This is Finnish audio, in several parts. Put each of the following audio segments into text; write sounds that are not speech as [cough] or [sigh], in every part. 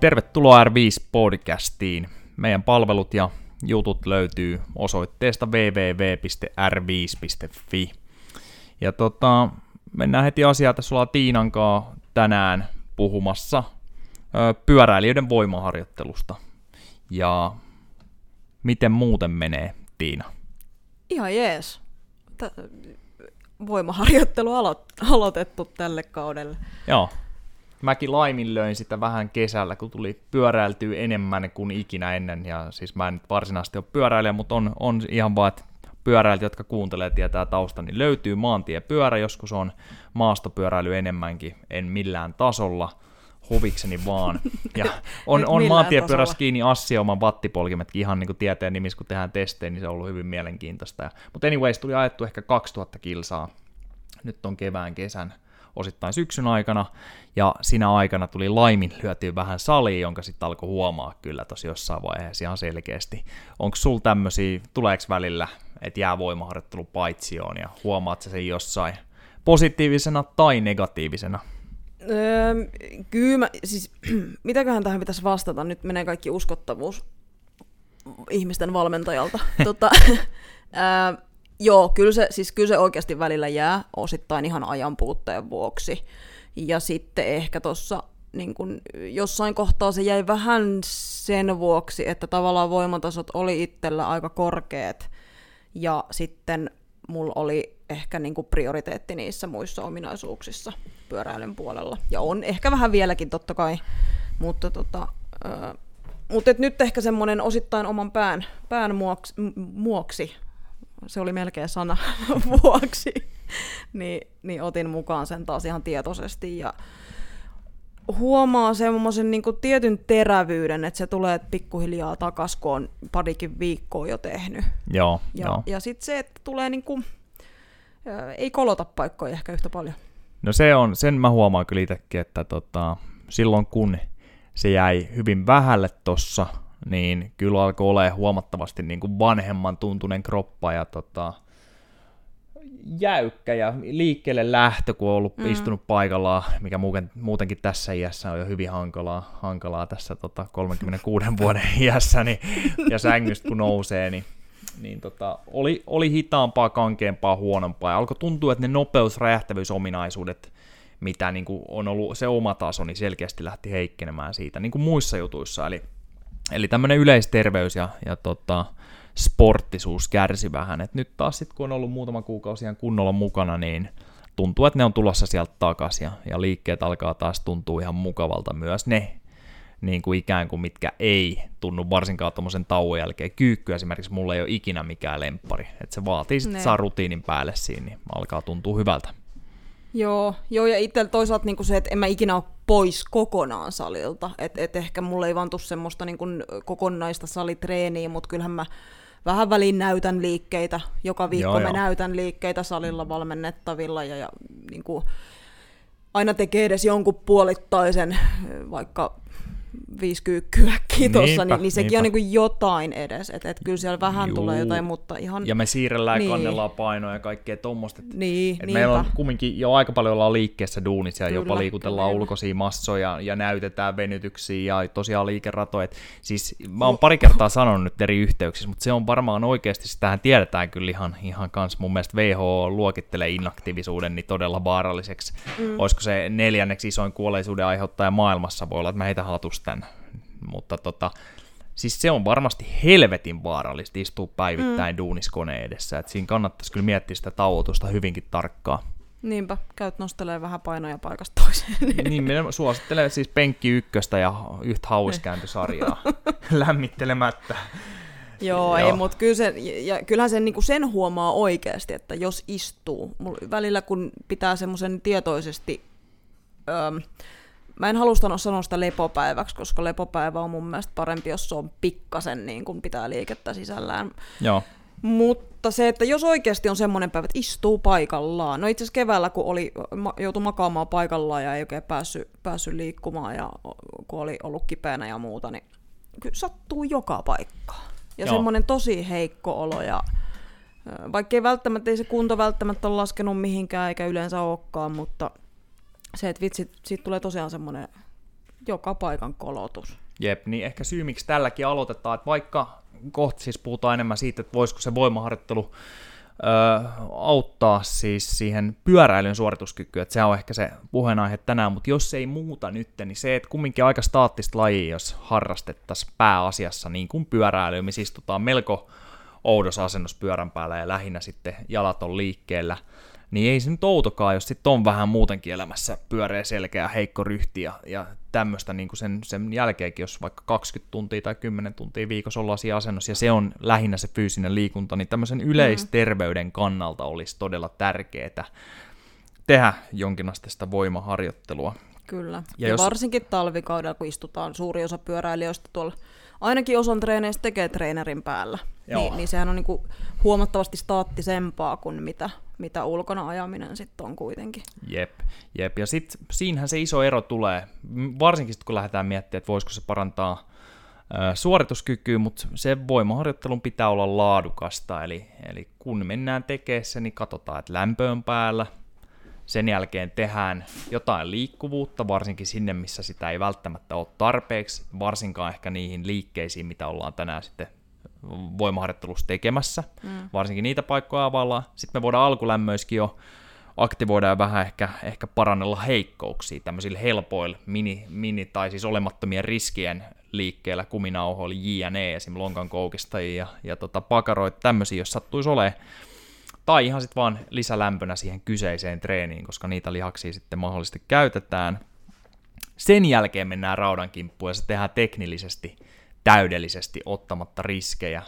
Tervetuloa R5-podcastiin. Meidän palvelut ja jutut löytyy osoitteesta www.r5.fi. Ja tota, mennään heti asiaan. Tässä ollaan Tiinan kanssa tänään puhumassa ö, pyöräilijöiden voimaharjoittelusta. Ja miten muuten menee, Tiina? Ihan jees. Tä- voimaharjoittelu alo- aloitettu tälle kaudelle. Joo. Mäkin laiminlöin sitä vähän kesällä, kun tuli pyöräiltyä enemmän kuin ikinä ennen. Ja siis mä en nyt varsinaisesti ole pyöräilijä, mutta on, on ihan vaan, että pyöräilijät, jotka kuuntelee, tietää tausta, niin löytyy maantiepyörä. Joskus on maastopyöräily enemmänkin, en millään tasolla huvikseni vaan. Ja [laughs] on, on maantiepyörässä kiinni Assioman vattipolkimetkin ihan niin kuin tieteen nimissä, kun tehdään testejä, niin se on ollut hyvin mielenkiintoista. Mutta anyways, tuli ajettu ehkä 2000 kilsaa nyt on kevään, kesän, osittain syksyn aikana, ja siinä aikana tuli laimin lyötyä vähän saliin, jonka sitten alkoi huomaa kyllä tosi jossain vaiheessa ihan selkeästi. Onko sul tämmöisiä, tuleeko välillä, että jää voimaharjoittelu paitsioon, ja huomaat sen jossain positiivisena tai negatiivisena? Öö, kyllä mä, siis [clears throat] mitäköhän tähän pitäisi vastata? Nyt menee kaikki uskottavuus ihmisten valmentajalta. [laughs] tota, [laughs] öö, joo, kyllä se, siis kyllä se oikeasti välillä jää osittain ihan ajan puutteen vuoksi. Ja sitten ehkä tuossa niin kun jossain kohtaa se jäi vähän sen vuoksi, että tavallaan voimatasot oli itsellä aika korkeat. Ja sitten mulla oli ehkä niin kuin prioriteetti niissä muissa ominaisuuksissa pyöräilyn puolella. Ja on ehkä vähän vieläkin totta kai, mutta tota, ö, mutta nyt ehkä semmoinen osittain oman pään, pään muoksi, muoksi, se oli melkein sana [laughs] vuoksi, niin, niin otin mukaan sen taas ihan tietoisesti ja huomaa semmoisen niin tietyn terävyyden, että se tulee pikkuhiljaa takas, kun on parikin viikkoa jo tehnyt. Joo, Ja, joo. ja sitten se, että tulee niin kuin, ei kolota paikkoja ehkä yhtä paljon. No se on, sen mä huomaan kyllä itsekin, että tota, silloin kun se jäi hyvin vähälle tossa, niin kyllä alkoi olemaan huomattavasti niin kuin vanhemman tuntunen kroppa ja tota, jäykkä ja liikkeelle lähtö, kun on ollut mm. istunut paikallaan, mikä muuten, muutenkin tässä iässä on jo hyvin hankalaa, hankalaa tässä tota 36 [laughs] vuoden iässä, niin, ja sängystä kun nousee, niin niin tota, oli, oli hitaampaa, kankeampaa, huonompaa, ja alkoi tuntua, että ne nopeus- räjähtävyysominaisuudet, mitä niin kuin on ollut se oma taso, niin selkeästi lähti heikkenemään siitä, niin kuin muissa jutuissa, eli, eli tämmöinen yleisterveys ja, ja tota, sporttisuus kärsi vähän, et nyt taas sitten kun on ollut muutama kuukausi ihan kunnolla mukana, niin tuntuu, että ne on tulossa sieltä takaisin, ja, ja liikkeet alkaa taas tuntua ihan mukavalta myös ne, niin kuin ikään kuin mitkä ei tunnu varsinkaan tuommoisen tauon jälkeen. Kyykky esimerkiksi mulla ei ole ikinä mikään lemppari. Että se vaatii sitten saa rutiinin päälle siinä, niin alkaa tuntua hyvältä. Joo, joo ja itsellä toisaalta niin se, että en mä ikinä ole pois kokonaan salilta. Että et ehkä mulla ei vaan tuu semmoista niin kuin kokonaista salitreeniä, mutta kyllähän mä vähän väliin näytän liikkeitä. Joka viikko joo, mä joo. näytän liikkeitä salilla valmennettavilla ja, ja niin kuin, aina tekee edes jonkun puolittaisen, vaikka viisi kyykkyäkin [laughs] tuossa, niin, niin sekin niinpä. on niin kuin jotain edes. Että et kyllä siellä vähän Juu. tulee jotain, mutta ihan... Ja me siirrellään niin. Kannellaan painoja ja kaikkea tuommoista. Niin, Et meillä on kumminkin jo aika paljon ollaan liikkeessä duunissa ja Kyllä, jopa liikutellaan kyllä. ulkoisia massoja ja näytetään venytyksiä ja tosiaan liikeratoja. Et Siis mä oon pari kertaa sanonut nyt eri yhteyksissä, mutta se on varmaan oikeasti, sitähän tiedetään kyllä ihan, ihan kans mun mielestä WHO luokittelee inaktiivisuuden niin todella vaaralliseksi. Mm. Olisiko se neljänneksi isoin kuolleisuuden aiheuttaja maailmassa, voi olla, että mä heitä hatus tän. Mutta tota, siis se on varmasti helvetin vaarallista istua päivittäin mm. duuniskoneen edessä. Et siinä kannattaisi kyllä miettiä sitä tauotusta hyvinkin tarkkaan. Niinpä, käyt nostelee vähän painoja paikasta toiseen. [laughs] niin, minä suosittelen siis penkki ykköstä ja yhtä hauiskääntysarjaa [laughs] lämmittelemättä. Joo, Joo. ei, mutta kyllä se, ja kyllähän sen, niin sen huomaa oikeasti, että jos istuu, mul, välillä kun pitää semmoisen tietoisesti, öö, mä en halua sanoa, sanoa sitä lepopäiväksi, koska lepopäivä on mun mielestä parempi, jos se on pikkasen niin kuin pitää liikettä sisällään. Joo, Mutta se, että jos oikeasti on semmoinen päivä, että istuu paikallaan. No itse asiassa keväällä, kun oli, ma- joutui makaamaan paikallaan ja ei oikein päässyt, päässyt liikkumaan ja kun oli ollut kipeänä ja muuta, niin kyllä sattuu joka paikkaan. Ja Joo. semmoinen tosi heikko olo ja vaikka ei välttämättä, ei se kunto välttämättä ole laskenut mihinkään eikä yleensä olekaan, mutta se, että vitsi, siitä tulee tosiaan semmoinen joka paikan kolotus. Jep, niin ehkä syy, miksi tälläkin aloitetaan, että vaikka kohta siis puhutaan enemmän siitä, että voisiko se voimaharjoittelu ö, auttaa siis siihen pyöräilyn suorituskykyyn, että se on ehkä se puheenaihe tänään, mutta jos ei muuta nyt, niin se, että kumminkin aika staattista lajia, jos harrastettaisiin pääasiassa niin kuin pyöräilyä, missä istutaan melko oudossa asennus pyörän päällä ja lähinnä sitten jalat on liikkeellä, niin ei se nyt outokaan, jos sitten on vähän muutenkin elämässä pyöreä selkeä, heikko ryhti ja, ja tämmöistä niin sen, sen jälkeenkin, jos vaikka 20 tuntia tai 10 tuntia viikossa ollaan siinä asennossa ja se on lähinnä se fyysinen liikunta, niin tämmöisen yleisterveyden kannalta olisi todella tärkeää tehdä jonkinasteista voimaharjoittelua. Kyllä, ja, ja jos... varsinkin talvikaudella, kun istutaan suuri osa pyöräilijöistä tuolla ainakin osan treeneistä tekee treenerin päällä. Niin, niin sehän on niinku huomattavasti staattisempaa kuin mitä, mitä ulkona ajaminen sitten on kuitenkin. Jep, jep. ja sitten siinähän se iso ero tulee, varsinkin sit, kun lähdetään miettimään, että voisiko se parantaa suorituskykyä, mutta se voimaharjoittelun pitää olla laadukasta, eli, eli kun mennään tekemään se, niin katsotaan, että lämpö on päällä, sen jälkeen tehdään jotain liikkuvuutta, varsinkin sinne, missä sitä ei välttämättä ole tarpeeksi, varsinkaan ehkä niihin liikkeisiin, mitä ollaan tänään sitten voimaharjoittelussa tekemässä. Mm. Varsinkin niitä paikkoja availlaan. Sitten me voidaan alkulämmöiskin jo aktivoida ja vähän ehkä, ehkä parannella heikkouksia tämmöisillä helpoilla mini, mini tai siis olemattomien riskien liikkeellä, kuminauhoilla, JNE, esim. lonkan koukistajia ja, ja tota, pakaroita, tämmöisiä, jos sattuisi olemaan tai ihan sitten vaan lisälämpönä siihen kyseiseen treeniin, koska niitä lihaksia sitten mahdollisesti käytetään. Sen jälkeen mennään raudan kimppuun ja se tehdään teknillisesti, täydellisesti, ottamatta riskejä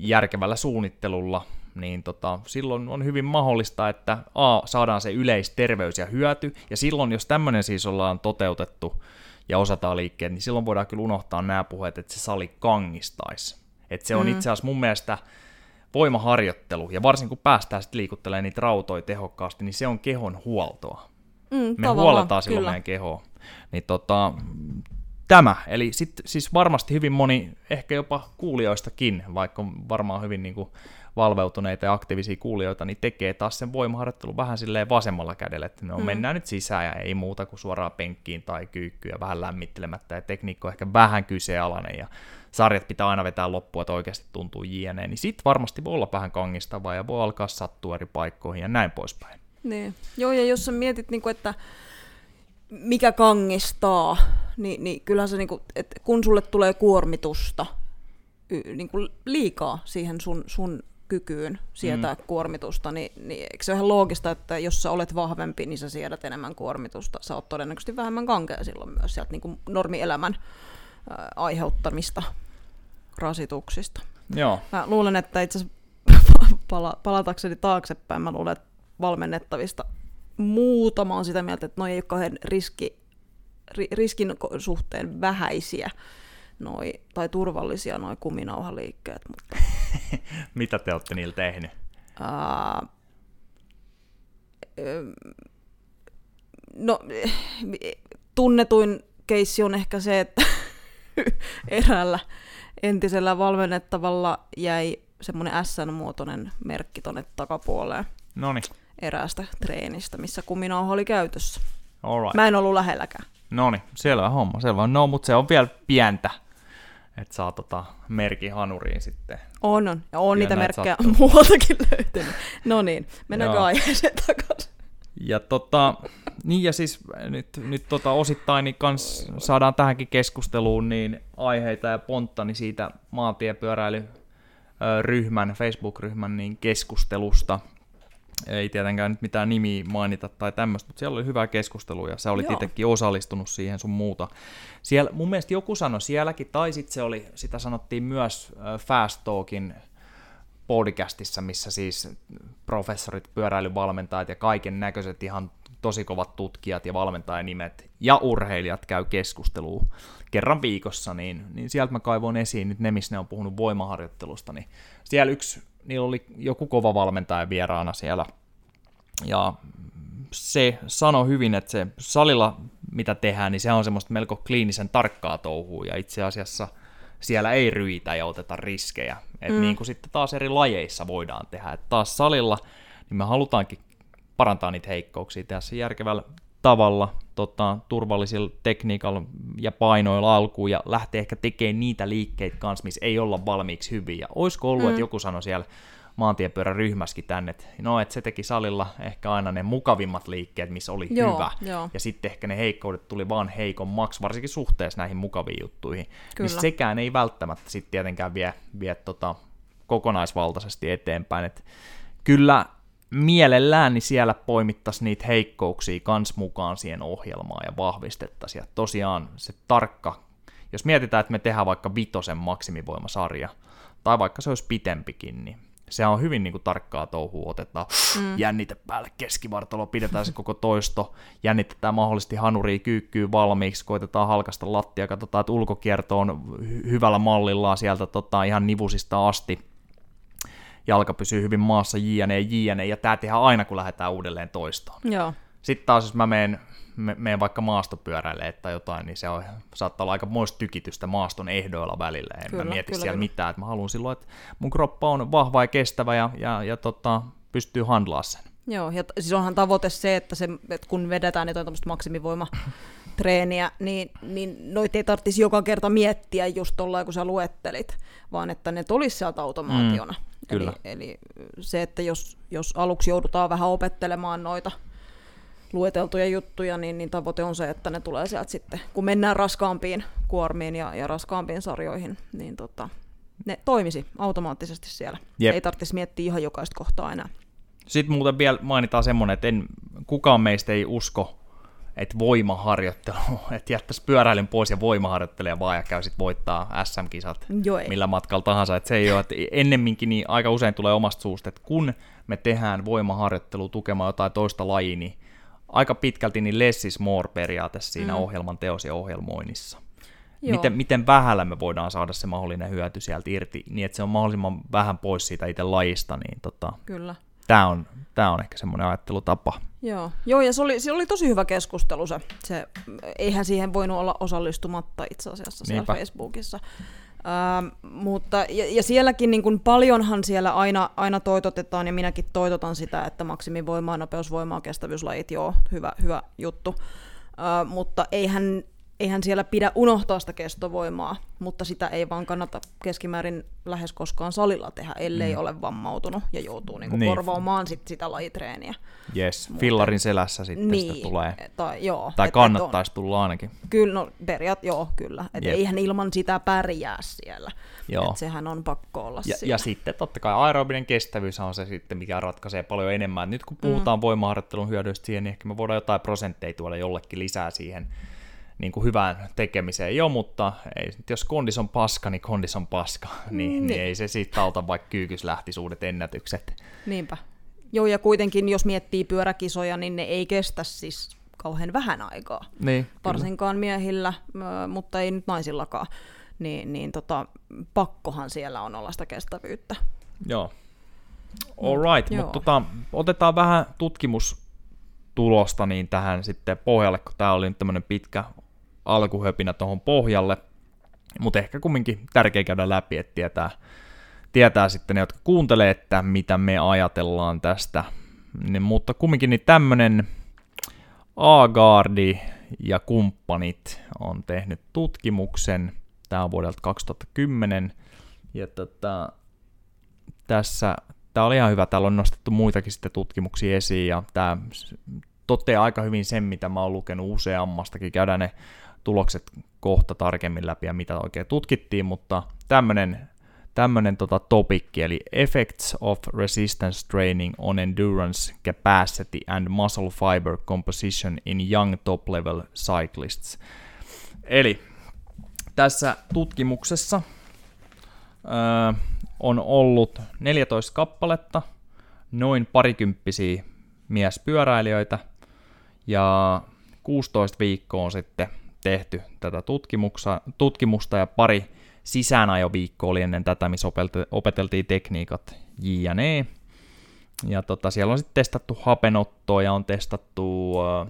järkevällä suunnittelulla, niin tota, silloin on hyvin mahdollista, että A, saadaan se yleisterveys ja hyöty, ja silloin jos tämmöinen siis ollaan toteutettu ja osataan liikkeet, niin silloin voidaan kyllä unohtaa nämä puheet, että se sali kangistaisi. Että se on mm. itse asiassa mun mielestä voimaharjoittelu, ja varsinkin kun päästään sitten liikuttelemaan niitä rautoja tehokkaasti, niin se on kehon huoltoa. Mm, Me huoletaan silloin kyllä. meidän kehoa. Niin tota, tämä, eli sit, siis varmasti hyvin moni, ehkä jopa kuulijoistakin, vaikka on varmaan hyvin niin kuin valveutuneita ja aktiivisia kuulijoita, niin tekee taas sen voimaharjoittelun vähän silleen vasemmalla kädellä, että no mm. mennään nyt sisään ja ei muuta kuin suoraan penkkiin tai kyykkyyn vähän lämmittelemättä ja tekniikka on ehkä vähän kyseenalainen ja sarjat pitää aina vetää loppuun, että oikeasti tuntuu jne, niin sit varmasti voi olla vähän kangistavaa ja voi alkaa sattua eri paikkoihin ja näin poispäin. Niin. Joo, ja jos sä mietit, niin kuin, että mikä kangistaa, niin, niin kyllähän se, niin kuin, että kun sulle tulee kuormitusta niin kuin liikaa siihen sun, sun kykyyn sietää mm. kuormitusta, niin, niin eikö se ole ihan loogista, että jos sä olet vahvempi, niin sä siedät enemmän kuormitusta. Sä oot todennäköisesti vähemmän kankea silloin myös sieltä niin kuin normielämän äh, aiheuttamista rasituksista. Joo. Mä luulen, että itse asiassa [laughs] pala- palatakseni taaksepäin, mä luulen, että valmennettavista muutama on sitä mieltä, että noi ei ole kauhean riski, ri, riskin suhteen vähäisiä noi, tai turvallisia noin kuminauhaliikkeet. Mutta... [laughs] Mitä te olette niillä tehnyt? Uh, no, [laughs] tunnetuin keissi on ehkä se, että [laughs] eräällä entisellä valmennettavalla jäi semmoinen S-muotoinen merkki tonne takapuoleen. Noniin. Eräästä treenistä, missä kuminauha oli käytössä. Alright. Mä en ollut lähelläkään. No niin, selvä homma, selvä. No, mutta se on vielä pientä, että saa tota merkin hanuriin sitten. On, on. Ja on niitä merkkejä sattuu. muualtakin löytynyt. No niin, mennäänkö aiheeseen takaisin? Ja tota, niin ja siis nyt, nyt tota osittain niin kans saadaan tähänkin keskusteluun niin aiheita ja ponttani niin siitä maantiepyöräilyryhmän, Facebook-ryhmän niin keskustelusta. Ei tietenkään nyt mitään nimiä mainita tai tämmöistä, mutta siellä oli hyvä keskustelu ja sä olit itsekin osallistunut siihen sun muuta. Siellä, mun mielestä joku sanoi sielläkin, tai sitten se oli, sitä sanottiin myös Fast Talkin podcastissa, missä siis professorit, pyöräilyvalmentajat ja kaiken näköiset ihan tosi kovat tutkijat ja valmentajanimet ja urheilijat käy keskustelua kerran viikossa, niin, niin sieltä mä kaivoin esiin nyt ne, missä ne on puhunut voimaharjoittelusta, niin siellä yksi, niillä oli joku kova valmentaja vieraana siellä, ja se sanoi hyvin, että se salilla, mitä tehdään, niin se on semmoista melko kliinisen tarkkaa touhua, ja itse asiassa siellä ei ryitä ja oteta riskejä. Et mm. niin kuin sitten taas eri lajeissa voidaan tehdä. Et taas salilla, niin me halutaankin parantaa niitä heikkouksia, tehdä se järkevällä tavalla tota, turvallisilla tekniikalla ja painoilla alkuun ja lähtee ehkä tekemään niitä liikkeitä kanssa, missä ei olla valmiiksi hyviä. Olisiko ollut, mm. että joku sanoi siellä maantiepyörän ryhmäskin tänne, että no, että se teki salilla ehkä aina ne mukavimmat liikkeet, missä oli Joo, hyvä. joo. Ja sitten ehkä ne heikkoudet tuli vaan heikommaksi, varsinkin suhteessa näihin mukaviin juttuihin. Kyllä. Niin sekään ei välttämättä sitten tietenkään vie, vie tota kokonaisvaltaisesti eteenpäin. Et kyllä mielellään niin siellä poimittaisiin niitä heikkouksia kans mukaan siihen ohjelmaan ja vahvistettaisiin. Ja tosiaan se tarkka, jos mietitään, että me tehdään vaikka vitosen maksimivoimasarja, tai vaikka se olisi pitempikin, niin se on hyvin niin kuin, tarkkaa touhua, otetaan mm. jännite päälle keskivartalo, pidetään se koko toisto, jännitetään mahdollisesti hanuria kyykkyy valmiiksi, koitetaan halkasta lattia, katsotaan, että ulkokierto on hy- hyvällä mallillaan sieltä tota, ihan nivusista asti, jalka pysyy hyvin maassa, jne, jne, ja tämä tehdään aina, kun lähdetään uudelleen toistoon. Joo. Sitten taas, jos mä menen, me- menen vaikka maastopyöräille tai jotain, niin se on, saattaa olla aika moista tykitystä maaston ehdoilla välillä. En Kyllä, mä mieti kyllä, siellä kyllä. mitään, että mä haluan silloin, että mun kroppa on vahva ja kestävä ja, ja, ja tota, pystyy handlaa sen. Joo, ja t- siis onhan tavoite se, että, se, että kun vedetään jotain tämmöistä maksimivoimatreeniä, niin, niin noit ei tarvitsisi joka kerta miettiä just tuolla, kun sä luettelit, vaan että ne tulisi sieltä automaationa. Mm, kyllä. Eli, eli se, että jos, jos aluksi joudutaan vähän opettelemaan noita lueteltuja juttuja, niin, niin tavoite on se, että ne tulee sieltä sitten, kun mennään raskaampiin kuormiin ja, ja raskaampiin sarjoihin, niin tota, ne toimisi automaattisesti siellä. Jep. Ei tarvitsisi miettiä ihan jokaista kohtaa enää. Sitten muuten vielä mainitaan semmoinen, että en, kukaan meistä ei usko, että voimaharjoittelu, [laughs] että jättäisi pyöräilyn pois ja voimaharjoittelee vaan ja käy sitten voittaa SM-kisat Joo, ei. millä matkalla tahansa. Että se ei ole, että ennemminkin niin aika usein tulee omasta suusta, että kun me tehdään voimaharjoittelua tukemaan jotain toista lajia, niin aika pitkälti niin less is more periaate siinä mm. ohjelman teos ja ohjelmoinnissa. Joo. Miten, miten vähällä me voidaan saada se mahdollinen hyöty sieltä irti, niin että se on mahdollisimman vähän pois siitä itse lajista, niin tota, Kyllä. Tämä on, tää on ehkä semmoinen ajattelutapa. Joo, Joo ja se oli, se oli tosi hyvä keskustelu se. se. Eihän siihen voinut olla osallistumatta itse asiassa siellä Niinpä. Facebookissa. Ähm, mutta, ja, ja sielläkin niin kuin paljonhan siellä aina, aina toitotetaan, ja minäkin toitotan sitä, että maksimivoimaa, nopeusvoimaa, kestävyyslajit, joo, hyvä, hyvä juttu. Äh, mutta eihän, eihän siellä pidä unohtaa sitä kestovoimaa, mutta sitä ei vaan kannata keskimäärin lähes koskaan salilla tehdä, ellei mm. ole vammautunut ja joutuu niin kuin Niin. korvaamaan sit sitä lajitreeniä. Yes, fillarin selässä sitten Niin, sitä tulee. Tai, joo, Tai et- et kannattaisi tulla ainakin. On, kyllä, no periaat, joo, kyllä. Et Jep. eihän ilman sitä pärjää siellä. Joo. Et sehän on pakko olla Ja, ja sitten totta kai aerobinen kestävyys on se sitten, mikä ratkaisee paljon enemmän. Nyt kun puhutaan mm. voimaharjoittelun hyödyistä siihen, niin ehkä me voidaan jotain prosentteja tuoda jollekin lisää siihen niin kuin hyvään tekemiseen. Joo, mutta ei, jos kondis on paska, niin kondis on paska. [laughs] Niin, niin. niin ei se siitä auta, vaikka kyykys lähti suuret ennätykset. Niinpä. Joo, ja kuitenkin jos miettii pyöräkisoja, niin ne ei kestä siis kauhean vähän aikaa. Niin, Varsinkaan miehillä, ö, mutta ei nyt naisillakaan. Niin, niin tota, pakkohan siellä on olla sitä kestävyyttä. Joo. All right, mutta tota, otetaan vähän tutkimustulosta niin tähän sitten pohjalle, kun tämä oli nyt tämmöinen pitkä alkuhöpinä tuohon pohjalle. Mutta ehkä kumminkin tärkeä käydä läpi, että tietää, tietää sitten ne, jotka kuuntelee, että mitä me ajatellaan tästä. Niin, mutta kumminkin niin tämmöinen A-Gardi ja kumppanit on tehnyt tutkimuksen. Tämä on vuodelta 2010. Ja tota, tässä, tämä oli ihan hyvä, täällä on nostettu muitakin sitten tutkimuksia esiin, ja tämä toteaa aika hyvin sen, mitä mä oon lukenut useammastakin, käydään ne tulokset kohta tarkemmin läpi ja mitä oikein tutkittiin, mutta tämmönen, tämmönen tota topikki, eli Effects of Resistance Training on Endurance Capacity and Muscle Fiber Composition in Young Top-Level Cyclists. Eli tässä tutkimuksessa öö, on ollut 14 kappaletta, noin parikymppisiä miespyöräilijöitä, ja 16 viikkoa on sitten tehty tätä tutkimusta, ja pari sisäänajoviikkoa oli ennen tätä, missä opeteltiin tekniikat J&E. Ja tota, siellä on sitten testattu hapenottoa ja on testattu ö,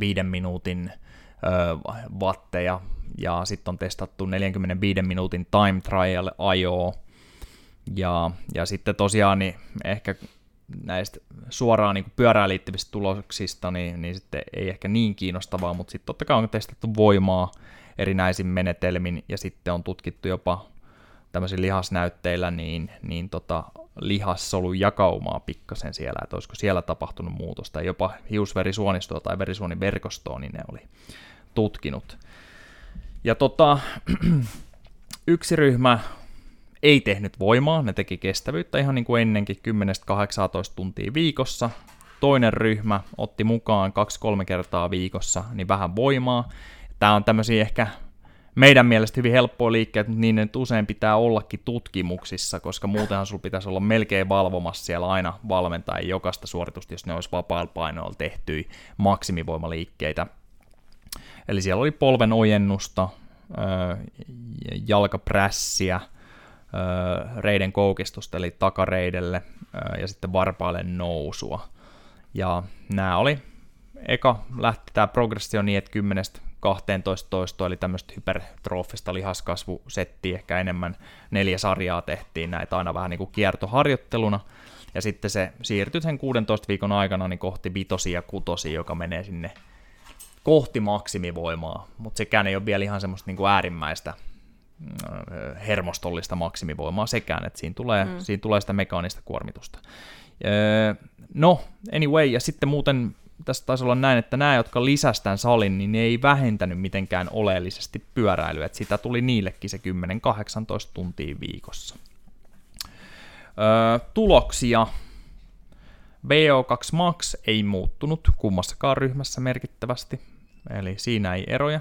viiden minuutin ö, vatteja ja sitten on testattu 45 minuutin time trial ajoa. Ja, ja sitten tosiaan niin ehkä näistä suoraan niin pyörään liittyvistä tuloksista, niin, niin sitten ei ehkä niin kiinnostavaa, mutta sitten totta kai on testattu voimaa erinäisin menetelmin, ja sitten on tutkittu jopa tämmöisillä lihasnäytteillä, niin, niin tota, lihassolun jakaumaa pikkasen siellä, että olisiko siellä tapahtunut muutosta, jopa hiusverisuonistoa tai verisuoniverkostoa, niin ne oli tutkinut. Ja tota, [clears throat] yksi ryhmä ei tehnyt voimaa, ne teki kestävyyttä ihan niin kuin ennenkin 10-18 tuntia viikossa. Toinen ryhmä otti mukaan 2-3 kertaa viikossa niin vähän voimaa. Tämä on tämmöisiä ehkä meidän mielestä hyvin helppoa liikkeet, mutta niin nyt usein pitää ollakin tutkimuksissa, koska muutenhan sulla pitäisi olla melkein valvomassa siellä aina valmentaa jokaista suoritusta, jos ne olisi vapaalla painoilla tehtyä maksimivoimaliikkeitä. Eli siellä oli polven ojennusta, jalkaprässiä, reiden koukistusta, eli takareidelle, ja sitten varpaille nousua. Ja nämä oli, eka lähti tämä progressio niin, että 10 12 toistoa, eli tämmöistä hypertrofista lihaskasvusettiä, ehkä enemmän neljä sarjaa tehtiin näitä aina vähän niin kuin kiertoharjoitteluna, ja sitten se siirtyi sen 16 viikon aikana niin kohti vitosia ja kutosia, joka menee sinne kohti maksimivoimaa, mutta sekään ei ole vielä ihan semmoista niin kuin äärimmäistä hermostollista maksimivoimaa sekään, että siinä tulee, mm. siinä tulee sitä mekaanista kuormitusta. No, anyway, ja sitten muuten tässä taisi olla näin, että nämä, jotka lisästään salin, niin ne ei vähentänyt mitenkään oleellisesti pyöräilyä, että sitä tuli niillekin se 10-18 tuntia viikossa. Öö, tuloksia. VO2 Max ei muuttunut kummassakaan ryhmässä merkittävästi, eli siinä ei eroja.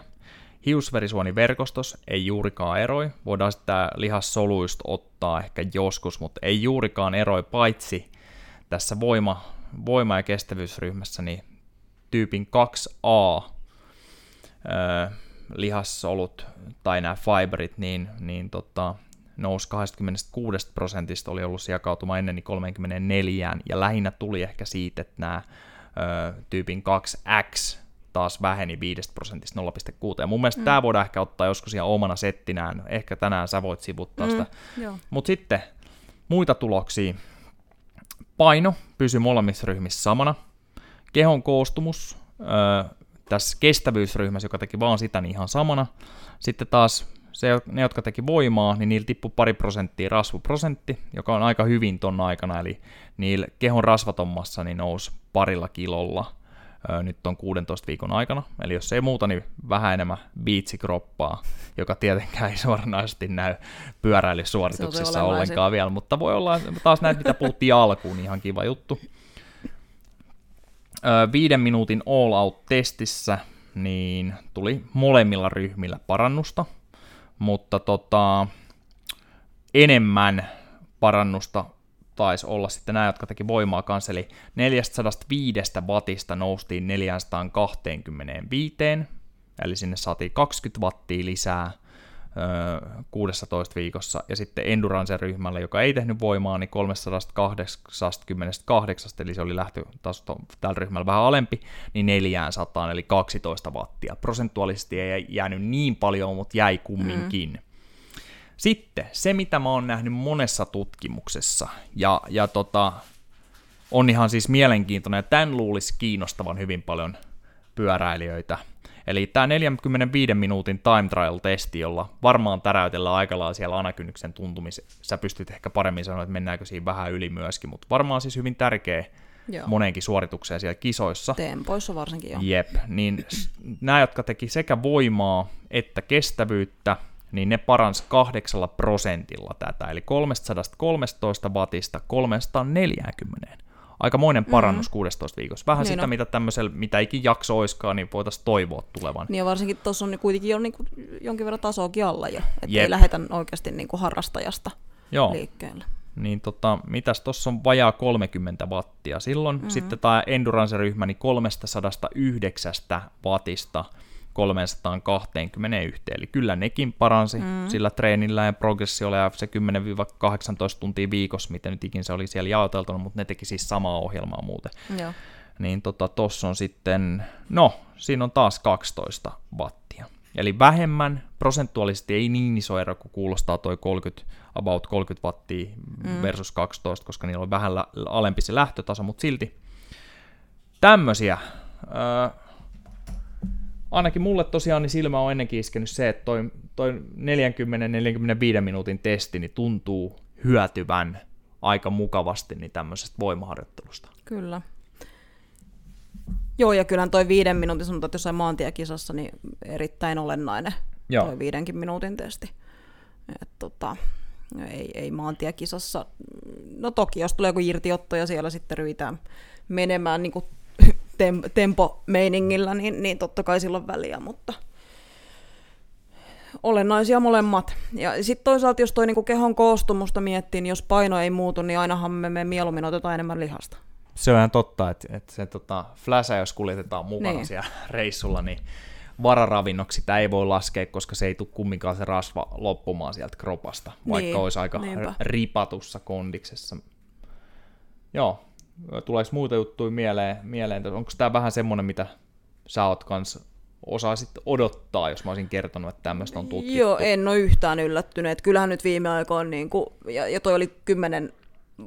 Hiusverisuoniverkostos ei juurikaan eroi. Voidaan sitä lihassoluista ottaa ehkä joskus, mutta ei juurikaan eroi, paitsi tässä voima, voima- ja kestävyysryhmässä niin tyypin 2A öö, lihassolut tai nämä fiberit, niin, niin tota, nousi 26 prosentista, oli ollut jakautuma ennen niin 34, ja lähinnä tuli ehkä siitä, että nämä tyypin 2X taas väheni 5 prosentista 0,6. Ja mun mielestä mm. tämä voidaan ehkä ottaa joskus ihan omana settinään. Ehkä tänään sä voit sivuttaa mm, sitä. Mutta sitten muita tuloksia. Paino pysyy molemmissa ryhmissä samana. Kehon koostumus öö, tässä kestävyysryhmässä, joka teki vaan sitä, niin ihan samana. Sitten taas se, ne, jotka teki voimaa, niin niillä tippui pari prosenttia rasvuprosentti, joka on aika hyvin ton aikana, eli niillä kehon rasvatommassa niin nousi parilla kilolla nyt on 16 viikon aikana. Eli jos ei muuta, niin vähän enemmän biitsikroppaa, joka tietenkään ei [laughs] suoranaisesti näy pyöräilysuorituksissa ollenkaan vielä, mutta voi olla taas näitä, mitä puhuttiin alkuun, niin ihan kiva juttu. viiden minuutin all out-testissä niin tuli molemmilla ryhmillä parannusta, mutta tota, enemmän parannusta taisi olla sitten nämä, jotka teki voimaa kanssa, eli 405 wattista noustiin 425, eli sinne saatiin 20 wattia lisää 16 viikossa, ja sitten Endurance-ryhmällä, joka ei tehnyt voimaa, niin 328, eli se oli lähtötaso tällä ryhmällä vähän alempi, niin 400, eli 12 wattia. Prosentuaalisesti ei jäänyt niin paljon, mutta jäi kumminkin. Mm. Sitten se, mitä mä oon nähnyt monessa tutkimuksessa, ja, ja tota, on ihan siis mielenkiintoinen, ja tämän luulisi kiinnostavan hyvin paljon pyöräilijöitä. Eli tämä 45 minuutin time trial-testi, jolla varmaan täräytellään aika lailla siellä anakynnyksen tuntumis. Sä pystyt ehkä paremmin sanoa, että mennäänkö siinä vähän yli myöskin, mutta varmaan siis hyvin tärkeä Joo. moneenkin suoritukseen siellä kisoissa. Tempoissa varsinkin jo. Jep, niin nämä, jotka teki sekä voimaa että kestävyyttä, niin ne parans kahdeksalla prosentilla tätä, eli 313 wattista 340. Aikamoinen parannus mm-hmm. 16 viikossa. Vähän niin sitä, no. mitä tämmöisellä, mitä ikin jakso oiskaan, niin voitaisiin toivoa tulevan. Niin ja varsinkin tuossa on kuitenkin jo niin kuin jonkin verran tasoakin alla jo, että ei lähdetä oikeasti niin kuin harrastajasta Joo. liikkeelle. Niin tota, mitäs tuossa on vajaa 30 wattia. Silloin mm-hmm. sitten tämä Endurance-ryhmä niin 309 wattista 321, eli kyllä nekin paransi mm. sillä treenillä ja progressiolla ja se 10-18 tuntia viikossa, miten nyt ikin se oli siellä jaoteltuna, mutta ne teki siis samaa ohjelmaa muuten. Joo. Niin tota, tossa on sitten, no, siinä on taas 12 wattia. Eli vähemmän, prosentuaalisesti ei niin iso ero, kun kuulostaa toi 30, about 30 wattia mm. versus 12, koska niillä on vähän alempi se lähtötaso, mutta silti tämmösiä. Öö, ainakin mulle tosiaan niin silmä on ennenkin iskenyt se, että toi, toi 40-45 minuutin testi niin tuntuu hyötyvän aika mukavasti niin tämmöisestä voimaharjoittelusta. Kyllä. Joo, ja kyllähän toi viiden minuutin, sanotaan, että jossain maantiekisassa, niin erittäin olennainen Joo. toi viidenkin minuutin testi. Et, tota, ei, ei maantiekisassa, no toki jos tulee joku irtiotto ja siellä sitten ryhdytään menemään niin kuin tem, tempomeiningillä, niin, niin totta kai silloin väliä, mutta olennaisia molemmat. Ja sitten toisaalta, jos toi niinku kehon koostumusta miettii, niin jos paino ei muutu, niin ainahan me, me mieluummin otetaan enemmän lihasta. Se on ihan totta, että, että se tota, fläsä, jos kuljetetaan mukana niin. siellä reissulla, niin vararavinnoksi sitä ei voi laskea, koska se ei tule kumminkaan se rasva loppumaan sieltä kropasta, vaikka niin, olisi aika niinpä. ripatussa kondiksessa. Joo, tuleeko muita juttuja mieleen, mieleen? onko tämä vähän semmoinen, mitä sä oot kans osaisit odottaa, jos mä olisin kertonut, että tämmöistä on tutkittu? Joo, en ole yhtään yllättynyt. Kyllähän nyt viime aikoina, niin kuin, ja, ja toi oli kymmenen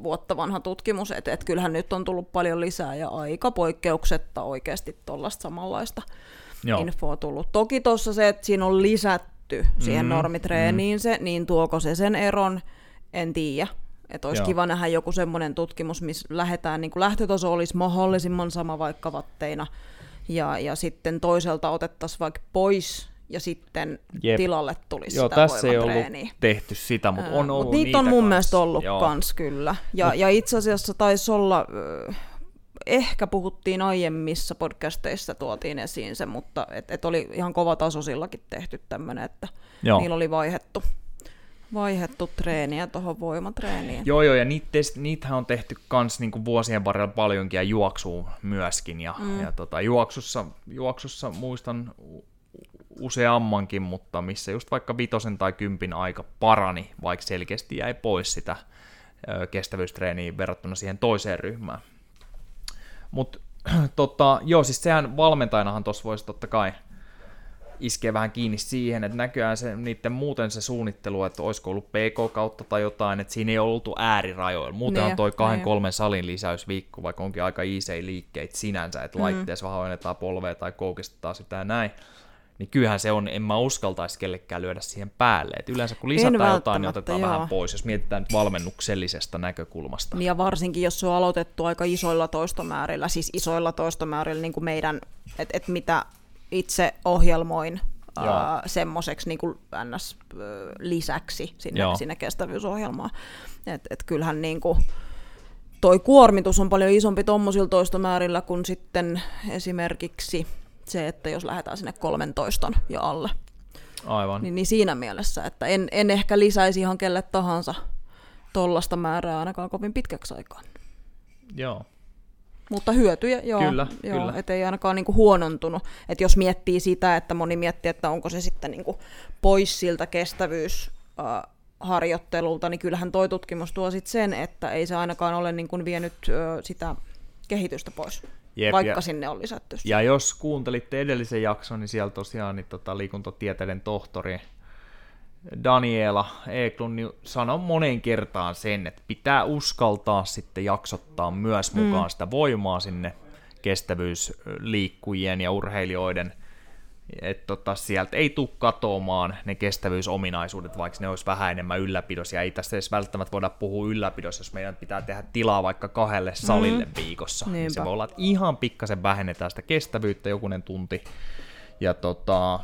vuotta vanha tutkimus, että et kyllähän nyt on tullut paljon lisää ja aika poikkeuksetta oikeasti tuollaista samanlaista Joo. infoa tullut. Toki tuossa se, että siinä on lisätty siihen mm, normitreeniin mm. se, niin tuoko se sen eron, en tiedä. Että olisi Joo. kiva nähdä joku semmoinen tutkimus, missä lähdetään, niin lähtötaso olisi mahdollisimman sama vaikka vatteina, ja, ja sitten toiselta otettaisiin vaikka pois ja sitten Jep. tilalle tulisi Joo, sitä tässä ei ollut tehty sitä, mutta on ollut Mut niitä on mun kans. mielestä ollut Joo. kans kyllä. Ja, Mut... ja itse asiassa taisi olla, ehkä puhuttiin aiemmissa podcasteissa, tuotiin esiin se, mutta et, et oli ihan kova tasosillakin tehty tämmöinen, että Joo. niillä oli vaihettu vaihettu treeniä tuohon voimatreeniin. Joo, joo, ja niitä, niitähän on tehty kans niinku vuosien varrella paljonkin ja juoksuun myöskin. Ja, mm. ja tota, juoksussa, juoksussa muistan useammankin, mutta missä just vaikka vitosen tai kympin aika parani, vaikka selkeästi jäi pois sitä kestävyystreeniä verrattuna siihen toiseen ryhmään. Mutta [clears throat] tota, joo, siis sehän valmentajanahan tuossa voisi totta kai iskee vähän kiinni siihen, että näköjään se, niiden muuten se suunnittelu, että olisiko ollut PK kautta tai jotain, että siinä ei oltu äärirajoilla. Muuten ne, on toi kahden ne. kolmen salin lisäys viikko, vaikka onkin aika easy liikkeitä sinänsä, että mm. laitteessa vähän polvea tai koukistetaan sitä ja näin niin kyllähän se on, en mä uskaltaisi kellekään lyödä siihen päälle. Et yleensä kun lisätään jotain, niin otetaan joo. vähän pois, jos mietitään nyt valmennuksellisesta näkökulmasta. Niin ja varsinkin, jos se on aloitettu aika isoilla toistomäärillä, siis isoilla toistomäärillä, niin kuin meidän, että et mitä itse ohjelmoin uh, semmoiseksi niin ns. lisäksi sinne, sinne kestävyysohjelmaan. Et, et kyllähän niin kuin, toi kuormitus on paljon isompi tuommoisilla toistomäärillä kuin sitten esimerkiksi se, että jos lähdetään sinne 13 ja alle. Aivan. Niin, niin siinä mielessä, että en, en ehkä lisäisi ihan kelle tahansa tollasta määrää ainakaan kovin pitkäksi aikaa. Joo. Mutta hyötyjä, joo, kyllä, joo kyllä. et ei ainakaan niinku huonontunut. Et jos miettii sitä, että moni miettii, että onko se sitten niinku pois siltä kestävyysharjoittelulta, niin kyllähän toi tutkimus tuo sit sen, että ei se ainakaan ole niinku vienyt sitä kehitystä pois. Jep, vaikka ja, sinne on lisätty. Ja jos kuuntelitte edellisen jakson, niin siellä tosiaan niin tota, liikuntatieteiden tohtori Daniela Eklund niin sanoi moneen kertaan sen, että pitää uskaltaa sitten jaksottaa myös mukaan mm. sitä voimaa sinne kestävyysliikkujien ja urheilijoiden – että tota, sieltä ei tule katoamaan ne kestävyysominaisuudet, vaikka ne olisi vähän enemmän ylläpidossa, ja ei tästä edes välttämättä voida puhua ylläpidossa, jos meidän pitää tehdä tilaa vaikka kahdelle salille mm. viikossa. Niin se voi olla, että ihan pikkasen vähennetään sitä kestävyyttä jokunen tunti, ja tota,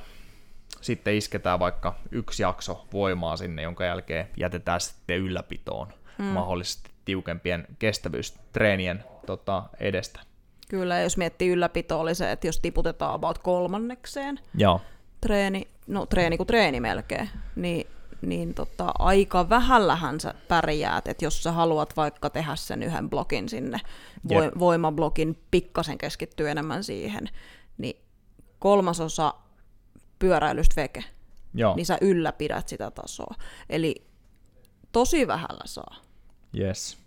sitten isketään vaikka yksi jakso voimaa sinne, jonka jälkeen jätetään sitten ylläpitoon mm. mahdollisesti tiukempien kestävyystreenien tota, edestä. Kyllä, jos miettii ylläpito oli se, että jos tiputetaan about kolmannekseen Joo. treeni, no treeni kuin treeni melkein, niin, niin tota, aika vähällähän sä pärjäät, että jos sä haluat vaikka tehdä sen yhden blokin sinne, yep. voimablokin, pikkasen keskittyy enemmän siihen, niin kolmasosa pyöräilystä veke, Joo. niin sä ylläpidät sitä tasoa. Eli tosi vähällä saa. Yes.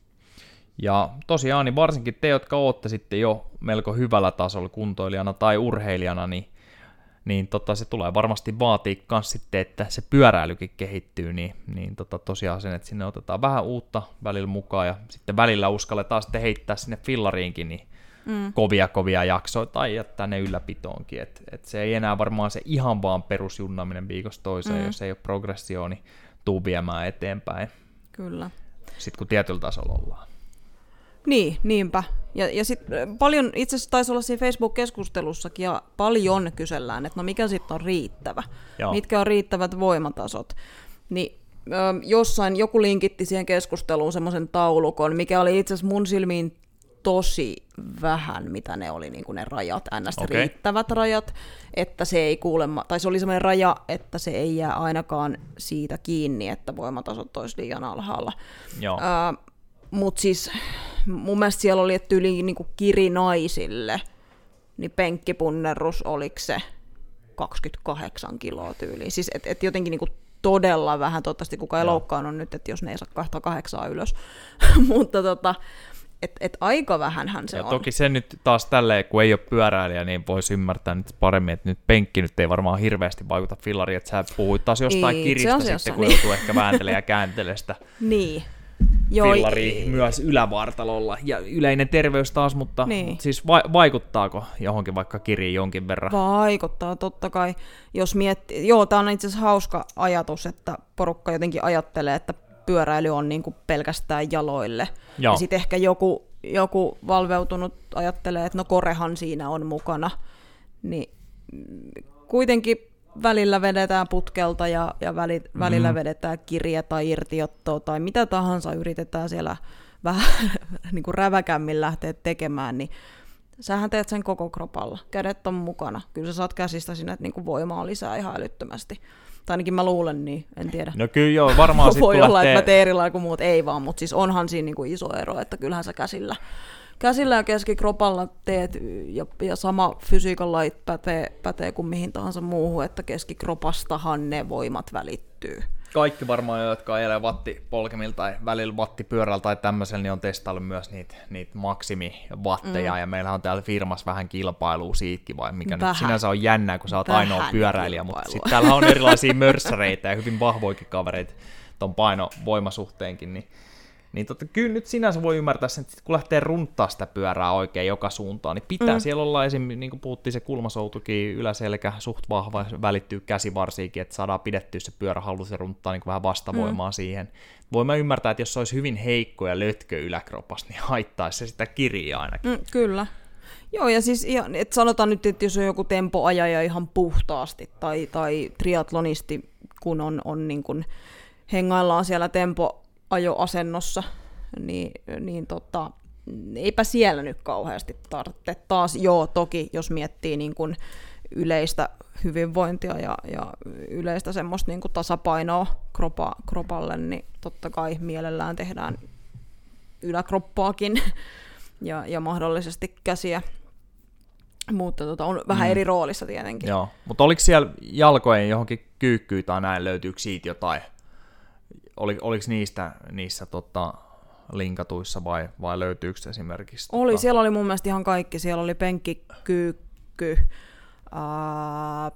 Ja tosiaan, niin varsinkin te, jotka olette sitten jo melko hyvällä tasolla kuntoilijana tai urheilijana, niin, niin tota, se tulee varmasti vaatii myös sitten, että se pyöräilykin kehittyy, niin, niin tota, tosiaan sen, että sinne otetaan vähän uutta välillä mukaan ja sitten välillä uskalletaan sitten heittää sinne fillariinkin, niin mm. kovia kovia jaksoja tai jättää ne ylläpitoonkin. Et, et se ei enää varmaan se ihan vaan perusjunnaminen viikosta toiseen, mm. jos ei ole progressio, niin tuu viemään eteenpäin. Kyllä. Sitten kun tietyllä tasolla ollaan. Niin, niinpä. Ja, ja sitten paljon, itse asiassa taisi olla siinä Facebook-keskustelussakin, ja paljon kysellään, että no mikä sitten on riittävä, Joo. mitkä on riittävät voimatasot. Niin ö, jossain joku linkitti siihen keskusteluun semmoisen taulukon, mikä oli itse asiassa mun silmiin tosi vähän, mitä ne oli niin kuin ne rajat, ns. Okay. riittävät rajat, että se ei kuulemma, tai se oli semmoinen raja, että se ei jää ainakaan siitä kiinni, että voimatasot olisi liian alhaalla. Joo. Mutta siis mun mielestä siellä oli, että yli niin kiri naisille, niin penkkipunnerus oliko se 28 kiloa tyyliin. Siis et, et jotenkin niin kuin todella vähän, toivottavasti kukaan ei loukkaannut nyt, että jos ne ei saa kahta kahdeksaa ylös. [laughs] Mutta tota, et, et aika vähänhän se ja on. Toki se nyt taas tälleen, kun ei ole pyöräilijä, niin voisi ymmärtää nyt paremmin, että nyt penkki nyt ei varmaan hirveästi vaikuta fillariin, että sä puhuit taas jostain ei, kiristä sitten, kun niin. joutuu ehkä vääntelemään ja kääntelemään sitä. [laughs] niin, fillari myös ylävartalolla. Ja yleinen terveys taas, mutta niin. siis va- vaikuttaako johonkin vaikka kiriin jonkin verran? Vaikuttaa totta kai. Jos miettii, joo, tämä on itse asiassa hauska ajatus, että porukka jotenkin ajattelee, että pyöräily on niin kuin pelkästään jaloille. Joo. Ja sitten ehkä joku, joku valveutunut ajattelee, että no korehan siinä on mukana. Niin kuitenkin välillä vedetään putkelta ja, ja väli, välillä mm. vedetään kirja tai irtiottoa tai mitä tahansa yritetään siellä vähän [laughs] niin kuin räväkämmin lähteä tekemään, niin sähän teet sen koko kropalla. Kädet on mukana. Kyllä sä saat käsistä sinne niin kuin voimaa lisää ihan älyttömästi. Tai ainakin mä luulen niin, en tiedä. No kyllä joo, varmaan Voi olla, lähtee... että mä teen eri lailla kuin muut, ei vaan, mutta siis onhan siinä niin kuin iso ero, että kyllähän sä käsillä käsillä ja keskikropalla teet, ja, ja sama fysiikan lait pätee, pätee kuin mihin tahansa muuhun, että keskikropastahan ne voimat välittyy. Kaikki varmaan, jotka ajelee wattipolkemilla tai välillä wattipyörällä tai tämmöisellä, niin on testaillut myös niitä, niitä maksimivatteja, mm. ja meillä on täällä firmassa vähän kilpailua siitäkin, vai mikä vähän. nyt sinänsä on jännää, kun sä oot vähän ainoa pyöräilijä, kilpailua. mutta sitten täällä on erilaisia [laughs] mörssäreitä ja hyvin vahvoikin kavereita ton painovoimasuhteenkin, niin niin totta, kyllä nyt sinänsä voi ymmärtää sen, että kun lähtee runttaa sitä pyörää oikein joka suuntaan, niin pitää mm. siellä olla esim. niin kuin puhuttiin, se kulmasoutukin yläselkä suht vahva, välittyy käsivarsiinkin, että saadaan pidettyä se pyörä hallussa ja runttaa niin vähän vastavoimaa mm. siihen. Voin mä ymmärtää, että jos se olisi hyvin heikko ja lötkö yläkropas, niin [laughs] haittaisi se sitä kirjaa ainakin. Mm, kyllä. Joo, ja siis ihan, et sanotaan nyt, että jos on joku tempoajaja ihan puhtaasti, tai, tai triatlonisti, kun on, on niin kuin, hengaillaan siellä tempo ajoasennossa, niin, niin tota, eipä siellä nyt kauheasti tarvitse. Taas joo, toki jos miettii niin kuin yleistä hyvinvointia ja, ja yleistä semmoista niin kuin tasapainoa kropa, kropalle, niin totta kai mielellään tehdään yläkroppaakin [laughs] ja, ja mahdollisesti käsiä. Mutta tota, on vähän mm. eri roolissa tietenkin. Joo, mutta oliko siellä jalkojen johonkin kyykkyyn tai näin, löytyykö siitä jotain oli, oliko niistä niissä tota, linkatuissa vai, vai löytyykö esimerkiksi? Oli, tota... siellä oli mun mielestä ihan kaikki. Siellä oli penkkikyykky, ää,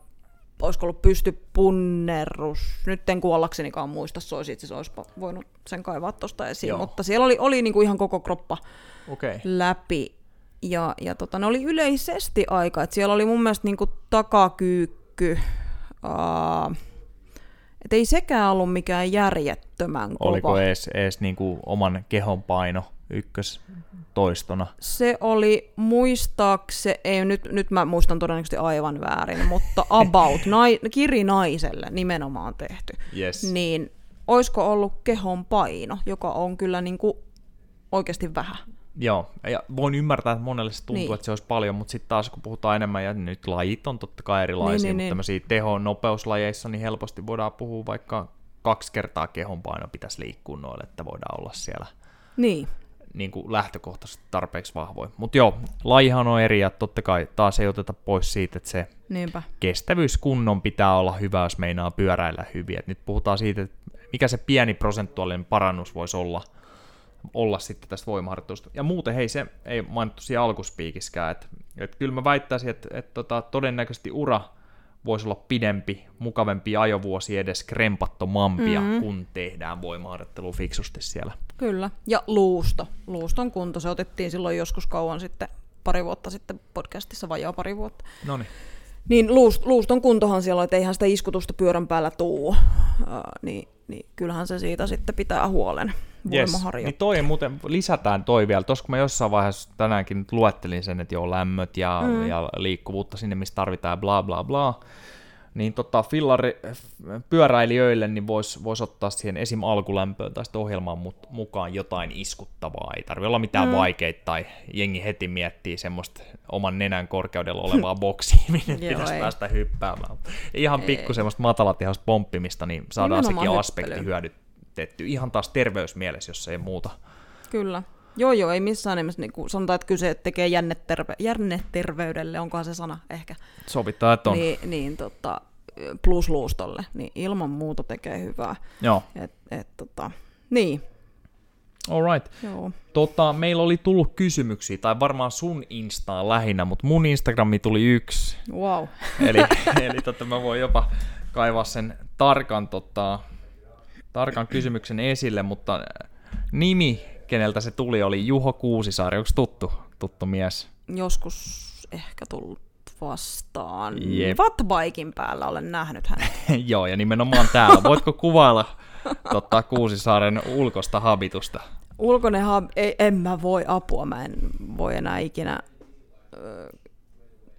olisiko ollut pystypunnerus. Nyt en kuollaksenikaan muista, se olisi itse olisi voinut sen kaivaa tuosta esiin. Joo. Mutta siellä oli, oli niinku ihan koko kroppa okay. läpi. Ja, ja tota, ne oli yleisesti aika, että siellä oli mun mielestä niinku takakyykky, ää, et ei sekään ollut mikään järjettömän kova. Oliko edes, edes niinku oman kehon paino ykkös toistona? Se oli muistaakseni, ei nyt, nyt mä muistan todennäköisesti aivan väärin, mutta about, [laughs] nai, kirinaiselle nimenomaan tehty. Yes. Niin olisiko ollut kehon paino, joka on kyllä niinku oikeasti vähän. Joo, ja voin ymmärtää, että monelle se tuntuu, niin. että se olisi paljon, mutta sitten taas kun puhutaan enemmän, ja nyt lajit on totta kai erilaisia, niin, niin, mutta niin. tämmöisiä teho nopeuslajeissa, niin helposti voidaan puhua vaikka kaksi kertaa kehonpaino pitäisi liikkua noille, että voidaan olla siellä niin. Niin kuin lähtökohtaisesti tarpeeksi vahvoja. Mutta joo, lajihan on eri, ja totta kai taas ei oteta pois siitä, että se Niinpä. kestävyyskunnon pitää olla hyvä, jos meinaa pyöräillä hyvin. Et nyt puhutaan siitä, että mikä se pieni prosentuaalinen parannus voisi olla – olla sitten tästä voimaharjoittelusta. Ja muuten hei, se ei mainittu siinä alkuspiikiskään, että et kyllä mä väittäisin, että et tota, todennäköisesti ura voisi olla pidempi, mukavempi ajovuosi edes krempattomampia, mm-hmm. kun tehdään voimaharjoittelu fiksusti siellä. Kyllä, ja luusto. Luuston kunto, se otettiin silloin joskus kauan sitten pari vuotta sitten podcastissa, vajaa pari vuotta. No niin. Niin luust, luuston kuntohan siellä on, että eihän sitä iskutusta pyörän päällä tuu. Uh, niin, niin kyllähän se siitä sitten pitää huolen. Yes. Niin toi muuten, lisätään toi vielä. Tuossa kun mä jossain vaiheessa tänäänkin nyt luettelin sen, että joo lämmöt ja, mm. ja liikkuvuutta sinne, missä tarvitaan bla bla bla niin tota, fillari, pyöräilijöille niin voisi vois ottaa siihen esim. alkulämpöön tai sitten ohjelmaan mukaan jotain iskuttavaa. Ei tarvitse olla mitään mm. vaikeita tai jengi heti miettii semmoista oman nenän korkeudella olevaa [laughs] boksia, minne pitäisi ei. päästä hyppäämään. Ihan pikku semmoista matalatihasta pomppimista, niin saadaan Nimenomaan sekin aspekti hyödytetty. Ihan taas terveysmielessä, jos ei muuta. Kyllä. Joo, joo, ei missään nimessä. Niin kuin sanotaan, että kyse tekee jänneterve- jänneterveydelle, onkohan se sana ehkä. Sovitaan, että on. Niin, niin tota, plusluustolle, niin ilman muuta tekee hyvää. Joo. Et, et, tota, niin. Alright. Joo. Tota, meillä oli tullut kysymyksiä, tai varmaan sun Instaan lähinnä, mutta mun Instagrami tuli yksi. Wow. eli [laughs] eli tota, mä voin jopa kaivaa sen tarkan, tota, tarkan kysymyksen esille, mutta nimi keneltä se tuli, oli Juho Kuusisaari. Onko tuttu, tuttu mies? Joskus ehkä tullut vastaan. Wattbikin päällä olen nähnyt hänet. [laughs] Joo, ja nimenomaan täällä. Voitko kuvailla totta, Kuusisaaren ulkosta habitusta? Ulkoinen hab... Ei, en mä voi apua. Mä en voi enää ikinä ö,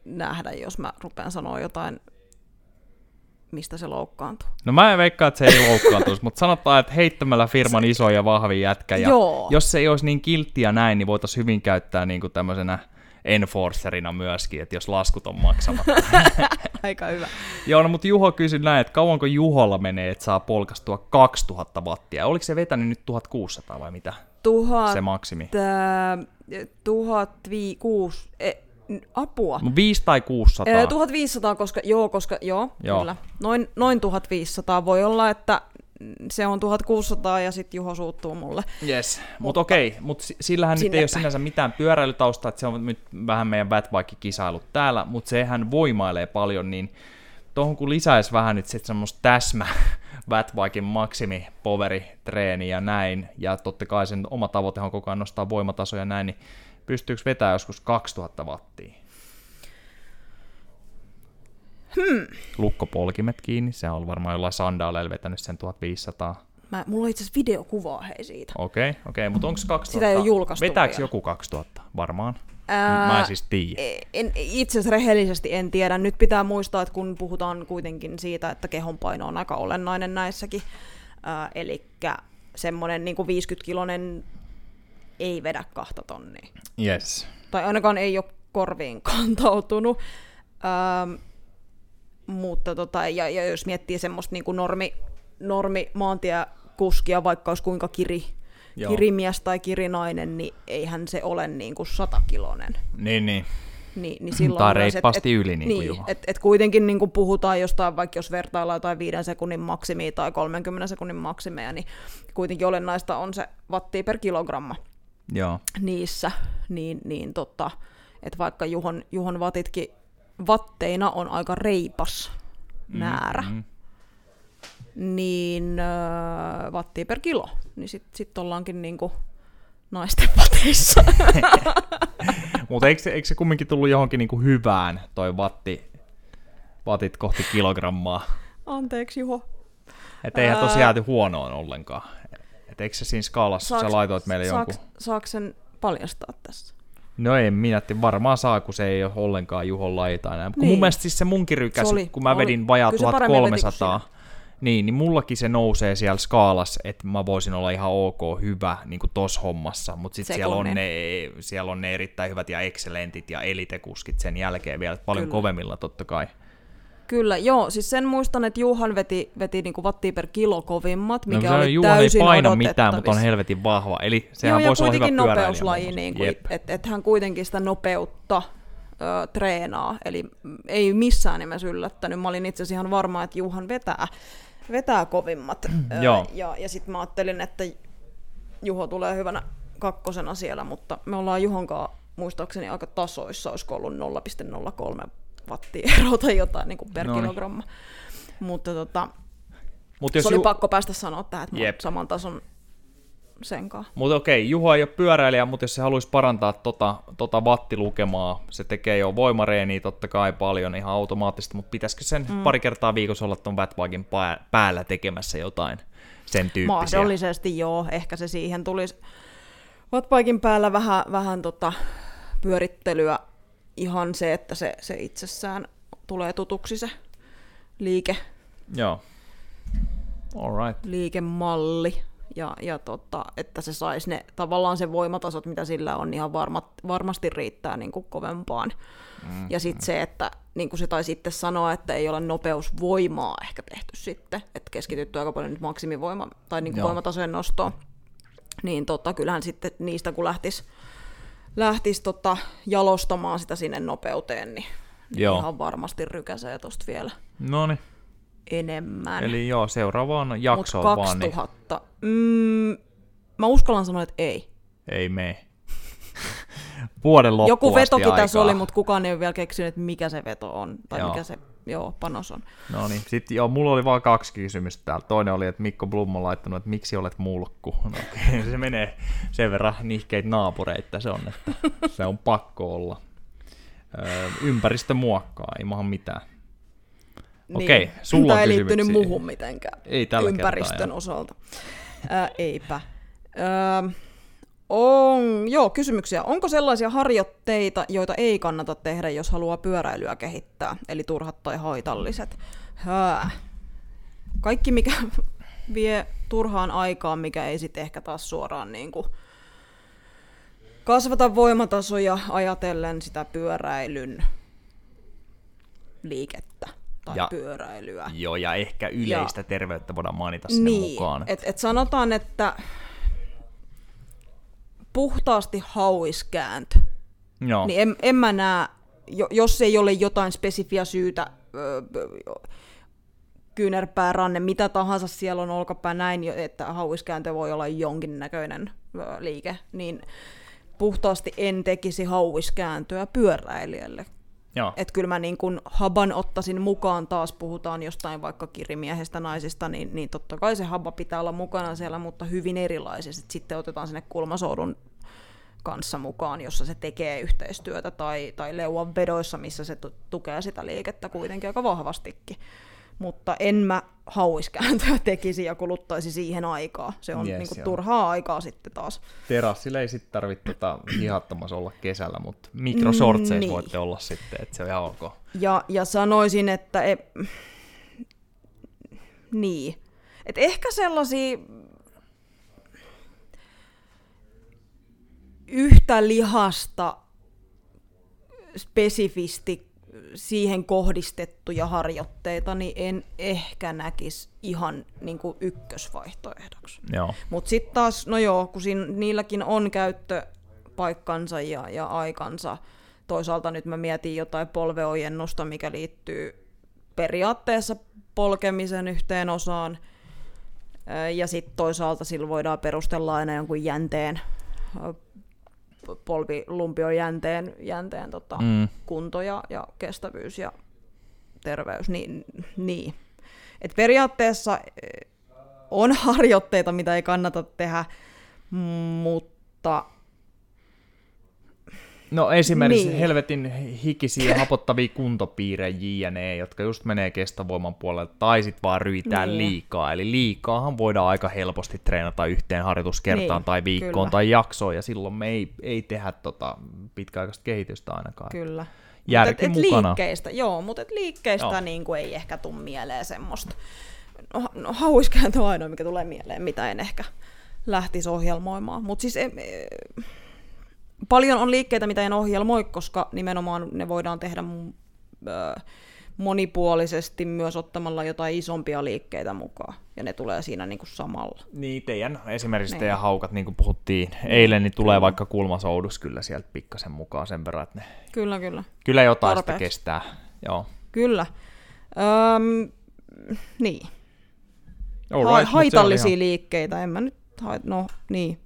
nähdä, jos mä rupean sanoa jotain mistä se loukkaantuu. No mä en veikkaa, että se ei loukkaantuisi, mutta sanotaan, että heittämällä firman se... iso ja vahvi jätkä. Ja Joo. Jos se ei olisi niin kilttiä näin, niin voitaisiin hyvin käyttää niin kuin tämmöisenä enforcerina myöskin, että jos laskut on maksamatta. [laughs] Aika hyvä. Joo, no, mutta Juho kysyi näin, että kauanko Juholla menee, että saa polkastua 2000 wattia? Oliko se vetänyt nyt 1600 vai mitä? Tuhat, se maksimi. Tää, tuhat vii, kuus, e, apua. 5 tai 600? Ee, 1500, koska, joo, koska, joo, joo. kyllä. Noin, noin 1500 voi olla, että se on 1600 ja sitten Juho suuttuu mulle. Yes, mutta okei, mutta sillähän nyt ei ole sinänsä mitään pyöräilytausta, että se on nyt vähän meidän Batbike-kisailut täällä, mutta sehän voimailee paljon, niin tuohon kun lisäisi vähän nyt sitten semmoista täsmä [laughs] Batbiken maksimi poveri treeni ja näin, ja totta kai sen oma tavoite on koko ajan nostaa voimatasoja ja näin, niin pystyykö vetämään joskus 2000 wattia? Hmm. Lukkopolkimet kiinni, se on varmaan jollain sandaaleilla vetänyt sen 1500. Mä, mulla on itse asiassa videokuvaa hei siitä. Okei, okay, okei, okay, mutta onko 2000? Sitä ei ole julkaistu Vetääkö vielä. joku 2000? Varmaan. Ää, Mä en siis tiedä. En, itse asiassa rehellisesti en tiedä. Nyt pitää muistaa, että kun puhutaan kuitenkin siitä, että kehonpaino on aika olennainen näissäkin, eli semmoinen niin 50-kilonen ei vedä kahta tonnia. Yes. Tai ainakaan ei ole korviin kantautunut. Ähm, mutta tota, ja, ja jos miettii semmoista niin kuin normi, normi maantiekuskia, vaikka olisi kuinka kiri, kirimies tai kirinainen, niin eihän se ole niin kuin satakilonen. Niin, niin. Niin, niin silloin tai reippaasti et, yli, niin, niin. Et, et kuitenkin niin kuin puhutaan jostain, vaikka jos vertaillaan jotain 5 sekunnin maksimia tai 30 sekunnin maksimeja, niin kuitenkin olennaista on se wattia per kilogramma Joo. niissä. Niin, niin totta, että vaikka Juhon, Juhon watitkin vatteina on aika reipas mm, määrä, mm. niin äh, wattia per kilo, niin sitten sit ollaankin niinku naisten vateissa. [laughs] Mutta eikö, eikö se kumminkin tullut johonkin niinku hyvään, toi vatti, vatit kohti kilogrammaa? Anteeksi Juho. Että eihän tosiaan jääty huonoon ollenkaan. Et eikö se siinä skaalassa, saaks, sä laitoit meille saaks, jonkun... Saako sen paljastaa tässä? No en minä, varmaan saa, kun se ei ole ollenkaan Juhon laita enää. Kun niin. mun mielestä siis se munkin rykäs, oli, kun mä oli. vedin vajaa 1300, niin, niin mullakin se nousee siellä skaalassa, että mä voisin olla ihan ok hyvä niin kuin tossa hommassa, mutta sitten siellä on, ne, siellä on ne erittäin hyvät ja excellentit ja elitekuskit sen jälkeen vielä, paljon Kyllä. kovemmilla totta kai. Kyllä, joo. Siis sen muistan, että Juhan veti, veti niinku wattia per kilo kovimmat, no, mikä no, oli Juhan täysin ei paina mitään, mutta on helvetin vahva. Eli sehän joo, voisi olla hyvä nopeuslaji, niin että et hän kuitenkin sitä nopeutta ö, treenaa. Eli ei missään nimessä yllättänyt. Mä olin itse asiassa ihan varma, että Juhan vetää, vetää kovimmat. Ö, [clears throat] joo. Ja, ja sitten mä ajattelin, että Juho tulee hyvänä kakkosena siellä, mutta me ollaan Juhonkaan muistaakseni aika tasoissa, olisiko ollut 0,03 wattia [laughs] eroa tai jotain niin kuin per Noin. kilogramma. Mutta tota, Mut jos se oli ju- pakko päästä sanoa tähän, että saman tason senkaan. Mutta okei, Juha ei ole pyöräilijä, mutta jos se haluaisi parantaa tota, tota wattilukemaa, se tekee jo voimareeniä totta kai paljon ihan automaattisesti, mutta pitäisikö sen mm. pari kertaa viikossa olla tuon Wattwagen päällä tekemässä jotain sen tyyppisiä? Mahdollisesti joo, ehkä se siihen tulisi. Wattbiken päällä vähän, vähän tota pyörittelyä, ihan se, että se, se itsessään tulee tutuksi se liike. Joo. All right. Liikemalli ja, ja tota, että se saisi ne tavallaan se voimatasot, mitä sillä on, ihan varmat, varmasti riittää niin kuin kovempaan. Mm, ja sitten se, että niin kuin se taisi sitten sanoa, että ei ole nopeusvoimaa ehkä tehty sitten, että keskitytty aika paljon nyt maksimivoima tai niin kuin voimatasojen nostoon, niin tota, kyllähän sitten niistä kun lähtisi lähtis tota jalostamaan sitä sinne nopeuteen, niin, niin joo. ihan varmasti rykäsee tuosta vielä. No niin enemmän. Eli joo, seuraavaan jaksoon Mut 2000. vaan. Niin... Mm, mä uskallan sanoa, että ei. Ei mene. [laughs] Vuoden loppuun Joku vetokin tässä oli, mutta kukaan ei ole vielä keksinyt, että mikä se veto on, tai joo. mikä se joo, panos on. No niin, sitten joo, mulla oli vain kaksi kysymystä täällä. Toinen oli, että Mikko Blum on laittanut, että miksi olet mulkku. No, okay. [laughs] se menee sen verran nihkeitä naapureita se on, että se on pakko olla. Öö, ympäristö muokkaa, ei maha mitään. Niin. Okei, sulla Tämä ei liittynyt muuhun mitenkään ei tällä ympäristön kertaa, osalta. Ää, eipä. Ää, on, joo, kysymyksiä. Onko sellaisia harjoitteita, joita ei kannata tehdä, jos haluaa pyöräilyä kehittää, eli turhat tai haitalliset? Hää. Kaikki, mikä [laughs] vie turhaan aikaa, mikä ei sitten ehkä taas suoraan niin kuin kasvata voimatasoja ajatellen sitä pyöräilyn liikettä tai ja, pyöräilyä. Joo, ja ehkä yleistä ja, terveyttä voidaan mainita sinne niin, mukaan. Et, et sanotaan, että puhtaasti hauiskääntö, Joo. niin en, en mä näe, jos ei ole jotain spesifiä syytä, kyynärpää, ranne, mitä tahansa siellä on olkapää näin, että hauiskääntö voi olla jonkinnäköinen liike, niin puhtaasti en tekisi hauiskääntöä pyöräilijälle, että kyllä mä niin kun haban ottaisin mukaan, taas puhutaan jostain vaikka kirimiehestä naisista, niin, niin totta kai se haba pitää olla mukana siellä, mutta hyvin erilaisesti. Sitten otetaan sinne kulmasoudun kanssa mukaan, jossa se tekee yhteistyötä, tai, tai leuan vedoissa, missä se tukee sitä liikettä kuitenkin aika vahvastikin mutta en mä hauiskääntöä [laughs] tekisi ja kuluttaisi siihen aikaa. Se on yes, niinku turhaa aikaa sitten taas. Terassille ei sitten tarvitse tota hihattomassa olla kesällä, mutta mikrosortseissa niin. voitte olla sitten, että se on ihan ok. Ja, ja sanoisin, että e... niin. Et ehkä sellaisia yhtä lihasta spesifisti siihen kohdistettuja harjoitteita, niin en ehkä näkisi ihan niin kuin ykkösvaihtoehdoksi. Mutta sitten taas, no joo, kun siinä, niilläkin on käyttöpaikkansa ja, ja aikansa. Toisaalta nyt mä mietin jotain polveojennusta, mikä liittyy periaatteessa polkemisen yhteen osaan. Ja sitten toisaalta sillä voidaan perustella aina jonkun jänteen polvilumpion jänteen, jänteen tota, mm. kunto ja, ja kestävyys ja terveys. Niin, niin. Et periaatteessa eh, on harjoitteita, mitä ei kannata tehdä, mutta No esimerkiksi niin. helvetin hikisiä hapottavia kuntopiirejä JNE, jotka just menee kestovoiman puolelle, tai sitten vaan ryitää niin. liikaa. Eli liikaahan voidaan aika helposti treenata yhteen harjoituskertaan niin, tai viikkoon kyllä. tai jaksoon, ja silloin me ei, ei tehdä tota pitkäaikaista kehitystä ainakaan. Kyllä. Järki et, et mukana. Liikkeistä, joo, mutta et liikkeistä joo. niin kuin ei ehkä tule mieleen semmoista. No, no hauiskääntö on ainoa, mikä tulee mieleen, mitä en ehkä lähtisi ohjelmoimaan. Mutta siis... Em, paljon on liikkeitä, mitä en ohjelmoi, koska nimenomaan ne voidaan tehdä monipuolisesti myös ottamalla jotain isompia liikkeitä mukaan, ja ne tulee siinä niin kuin samalla. Niin, teidän, esimerkiksi niin. teidän haukat, niin kuin puhuttiin eilen, niin tulee kyllä. vaikka kulmasoudus kyllä sieltä pikkasen mukaan sen verran, että ne kyllä, kyllä. kyllä jotain Tarpeeksi. sitä kestää. Joo. Kyllä. Öm, niin. Right, ha- haitallisia ihan... liikkeitä, en mä nyt, ha- no niin,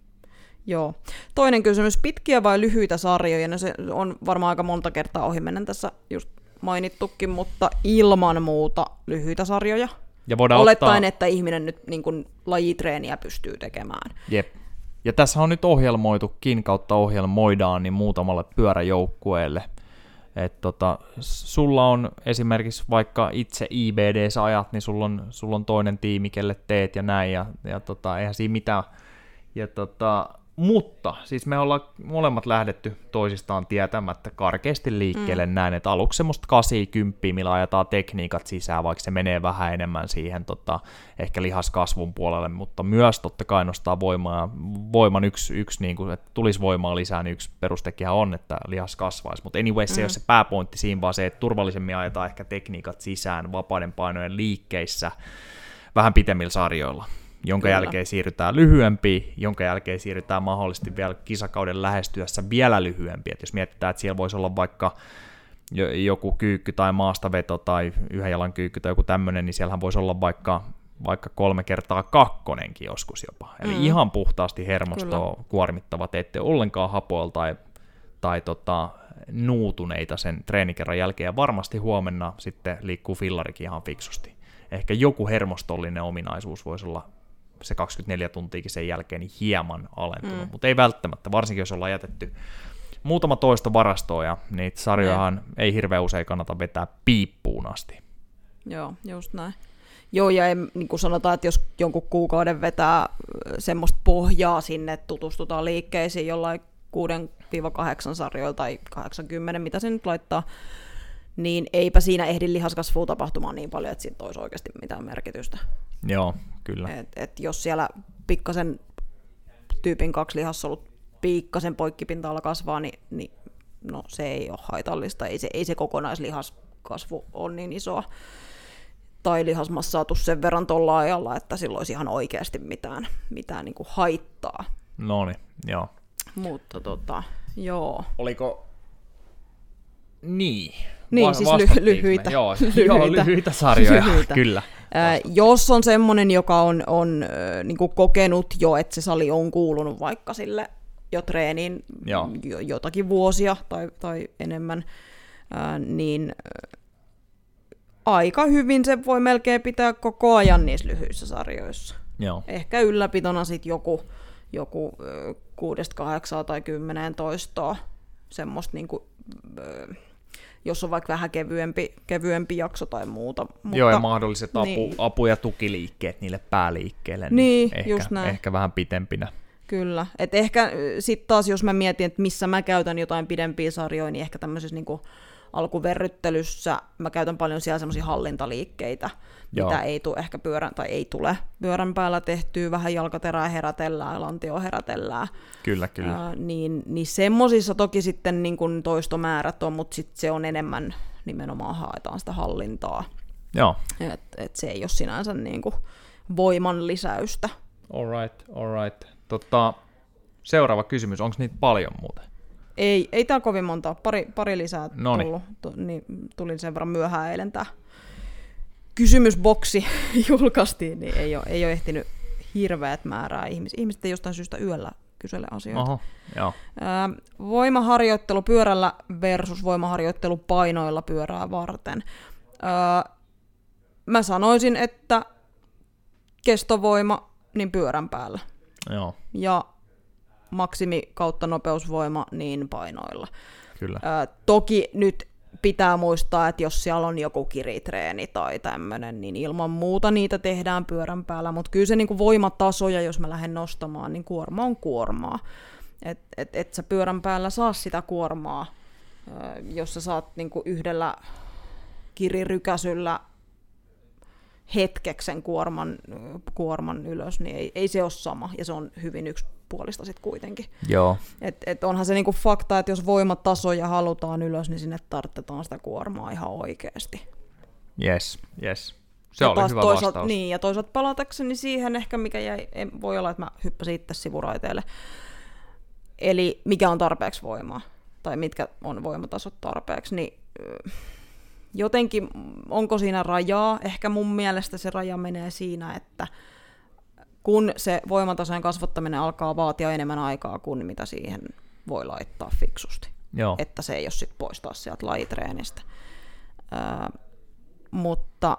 Joo. Toinen kysymys, pitkiä vai lyhyitä sarjoja? No se on varmaan aika monta kertaa ohi mennä tässä just mainittukin, mutta ilman muuta lyhyitä sarjoja. Ja voidaan Olettaen, ottaa... että ihminen nyt niin kuin, lajitreeniä pystyy tekemään. Jep. Ja tässä on nyt ohjelmoitukin kautta ohjelmoidaan niin muutamalle pyöräjoukkueelle. Et tota, sulla on esimerkiksi vaikka itse IBDssä ajat, niin sulla on, sulla on toinen tiimi, kelle teet ja näin, ja, ja tota, eihän siinä mitään. Ja tota, mutta siis me ollaan molemmat lähdetty toisistaan tietämättä karkeasti liikkeelle mm. näin, että aluksi semmoista 80, millä ajetaan tekniikat sisään, vaikka se menee vähän enemmän siihen tota, ehkä lihaskasvun puolelle, mutta myös totta kai nostaa voimaa. Voiman yksi, yksi niin kuin, että tulisi voimaa lisää, niin yksi perustekijä on, että lihas kasvaisi. Mutta anyway, se mm. ei ole se pääpointti siinä, vaan se, että turvallisemmin ajetaan ehkä tekniikat sisään vapaiden painojen liikkeissä vähän pitemmillä sarjoilla jonka Kyllä. jälkeen siirrytään lyhyempiin, jonka jälkeen siirrytään mahdollisesti vielä kisakauden lähestyessä vielä lyhyempi. Et jos mietitään, että siellä voisi olla vaikka joku kyykky tai maastaveto tai yhden jalan kyykky tai joku tämmöinen, niin siellähän voisi olla vaikka, vaikka kolme kertaa kakkonenkin joskus jopa. Eli mm. ihan puhtaasti hermostoa Kyllä. kuormittavat, ette ollenkaan hapoilla tai, tai tota, nuutuneita sen treenikerran jälkeen, ja varmasti huomenna sitten liikkuu fillarikin ihan fiksusti. Ehkä joku hermostollinen ominaisuus voisi olla se 24 tuntiakin sen jälkeen niin hieman alentunut, mm. mutta ei välttämättä, varsinkin jos ollaan jätetty muutama toista varastoa ja niitä sarjojahan ne. ei hirveän usein kannata vetää piippuun asti. Joo, just näin. Joo, ja ei, niin kuin sanotaan, että jos jonkun kuukauden vetää semmoista pohjaa sinne, tutustutaan liikkeisiin jollain 6-8 sarjoilla tai 80, mitä se nyt laittaa, niin eipä siinä ehdi lihaskasvua tapahtumaan niin paljon, että siitä olisi oikeasti mitään merkitystä. Joo, kyllä. Et, et jos siellä pikkasen tyypin kaksi lihassolut pikkasen poikkipinta-ala kasvaa, niin, niin no, se ei ole haitallista. Ei se, ei se kokonaislihaskasvu ole niin isoa. Tai lihasmassaa sen verran tuolla ajalla, että sillä olisi ihan oikeasti mitään, mitään niin kuin haittaa. No niin, joo. Mutta tota, joo. Oliko niin. Niin, Va- siis ly- lyhyitä. Joo, [laughs] lyhyitä. joo, lyhyitä sarjoja, lyhyitä. kyllä. Äh, jos on semmoinen, joka on, on äh, niin kokenut jo, että se sali on kuulunut vaikka sille jo treeniin joo. Jo, jotakin vuosia tai, tai enemmän, äh, niin äh, aika hyvin se voi melkein pitää koko ajan niissä lyhyissä sarjoissa. Joo. Ehkä ylläpitona sitten joku, joku äh, 6, 8 tai 10 toistoa semmoista niin kuin, äh, jos on vaikka vähän kevyempi, kevyempi jakso tai muuta. Mutta, Joo, ja mahdolliset apu, niin. apu- ja tukiliikkeet niille pääliikkeelle, niin, niin ehkä, just näin. ehkä vähän pitempinä. Kyllä. Et ehkä sitten taas, jos mä mietin, että missä mä käytän jotain pidempiä sarjoja, niin ehkä tämmöisessä niin alkuverryttelyssä mä käytän paljon siellä semmoisia hallintaliikkeitä, Joo. mitä ei tule ehkä pyörän, tai ei tule pyörän päällä tehtyä, vähän jalkaterää herätellään, lantio herätellään. Kyllä, kyllä. Ää, niin, niin semmoisissa toki sitten niin kuin toistomäärät on, mutta sitten se on enemmän nimenomaan haetaan sitä hallintaa. Joo. Et, et se ei ole sinänsä niin kuin voiman lisäystä. Alright, alright. Tota, seuraava kysymys, onko niitä paljon muuten? Ei, ei täällä kovin monta, pari, pari lisää Noniin. tullut, tu, niin tulin sen verran myöhään eilen tämä kysymysboksi [laughs] julkaistiin, niin ei ole, ei ole ehtinyt hirveät määrää ihmisiä. Ihmiset ei jostain syystä yöllä kysele asioita. Oho, joo. voimaharjoittelu pyörällä versus voimaharjoittelu painoilla pyörää varten. mä sanoisin, että kestovoima niin pyörän päällä. Joo. Ja maksimi kautta nopeusvoima niin painoilla. Kyllä. Ää, toki nyt pitää muistaa, että jos siellä on joku kiritreeni tai tämmöinen, niin ilman muuta niitä tehdään pyörän päällä, mutta kyllä se niin kuin voimatasoja, jos mä lähden nostamaan, niin kuorma on kuormaa. Et, et, et sä pyörän päällä saa sitä kuormaa, jos sä saat niin kuin yhdellä kirirykäsyllä hetkeksen kuorman, kuorman ylös, niin ei, ei se ole sama, ja se on hyvin yksipuolista sitten kuitenkin. Joo. Et, et onhan se niinku fakta, että jos voimatasoja halutaan ylös, niin sinne tarvitaan sitä kuormaa ihan oikeasti. Yes, yes. Se ja oli hyvä toisaalta, vastaus. Niin, ja toisaalta palatakseni siihen ehkä, mikä jäi, ei, voi olla, että mä hyppäsin itse sivuraiteelle. Eli mikä on tarpeeksi voimaa, tai mitkä on voimatasot tarpeeksi, niin jotenkin, onko siinä rajaa? Ehkä mun mielestä se raja menee siinä, että kun se voimatasojen kasvattaminen alkaa vaatia enemmän aikaa kuin mitä siihen voi laittaa fiksusti. Joo. Että se ei ole sitten poistaa sieltä lajitreenistä. Öö, mutta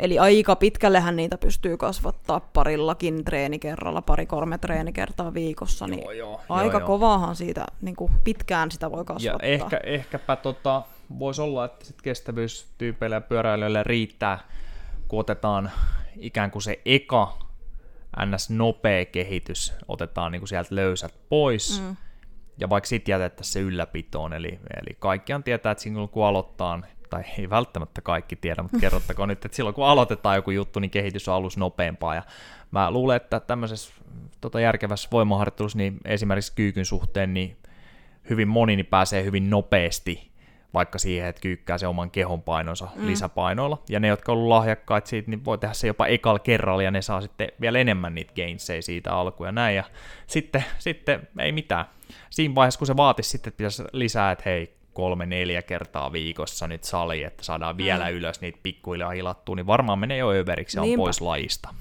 eli aika pitkällehän niitä pystyy kasvattaa parillakin treenikerralla, pari-kolme treenikertaa viikossa, niin Joo, joo, aika joo, kovaahan siitä, niin kuin pitkään sitä voi Ja kasvattaa. ehkä, ehkäpä tota, voisi olla, että sit kestävyystyypeillä ja pyöräilijöillä riittää, kun otetaan ikään kuin se eka ns. nopea kehitys, otetaan niin kuin sieltä löysät pois, mm. ja vaikka sitten jätettäisiin se ylläpitoon, eli, eli kaikkiaan tietää, että silloin kun aloittaa, tai ei välttämättä kaikki tiedä, mutta kerrottakoon [laughs] nyt, että silloin kun aloitetaan joku juttu, niin kehitys on alus nopeampaa, ja mä luulen, että tämmöisessä tota järkevässä voimaharjoittelussa, niin esimerkiksi kyykyn suhteen, niin hyvin moni niin pääsee hyvin nopeasti vaikka siihen, että kyykkää se oman kehon painonsa mm. lisäpainoilla. Ja ne, jotka on ollut lahjakkaat siitä, niin voi tehdä se jopa ekalla kerralla, ja ne saa sitten vielä enemmän niitä gainsseja siitä alkuun ja näin. Ja sitten, sitten ei mitään. Siinä vaiheessa, kun se vaatisi sitten, että pitäisi lisää, että hei, kolme, neljä kertaa viikossa nyt sali, että saadaan vielä mm. ylös niitä pikkuhiljaa hilattua, niin varmaan menee jo överiksi ja on Niinpä. pois lajista.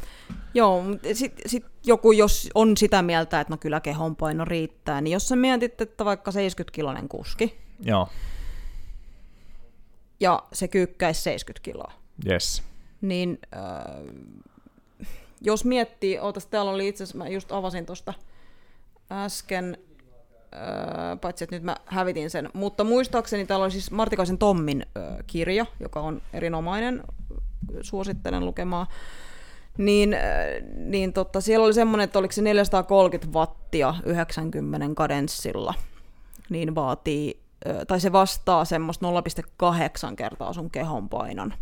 Joo, mutta sitten sit joku, jos on sitä mieltä, että no kyllä kehonpaino riittää, niin jos sä mietit, että vaikka 70-kilonen kuski, Joo, ja se kyykkäisi 70 kiloa, yes. niin äh, jos miettii, ootas täällä oli itse asiassa, mä just avasin tuosta äsken, äh, paitsi että nyt mä hävitin sen, mutta muistaakseni täällä oli siis Martikaisen Tommin äh, kirja, joka on erinomainen, suosittelen lukemaan, niin, äh, niin totta, siellä oli semmoinen, että oliko se 430 wattia 90 kadenssilla, niin vaatii, tai se vastaa semmoista 0,8 kertaa sun kehon painon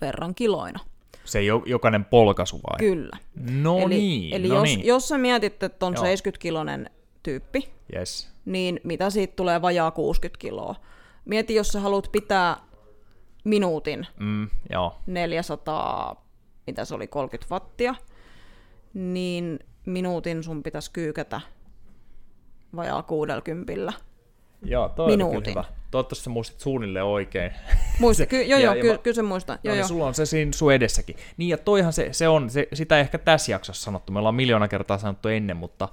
verran kiloina. Se jo, jokainen polkaisu vai? Kyllä. No eli niin, eli no jos, niin. jos sä mietit, että on Joo. 70-kilonen tyyppi, Yes. niin mitä siitä tulee vajaa 60 kiloa? Mieti, jos sä haluat pitää minuutin Mm, joo. 400, mitä se oli, 30 wattia, niin minuutin sun pitäisi kyykätä vajaa 60. Joo, toi Minuutin. hyvä. Toivottavasti sä muistit suunnilleen oikein. [laughs] Muista, ky- joo, joo, ky- kyllä se muista. No Joo, niin, joo. sulla on se siinä sun edessäkin. Niin ja toihan se, se on, se, sitä ei ehkä tässä jaksossa sanottu, me ollaan miljoona kertaa sanottu ennen, mutta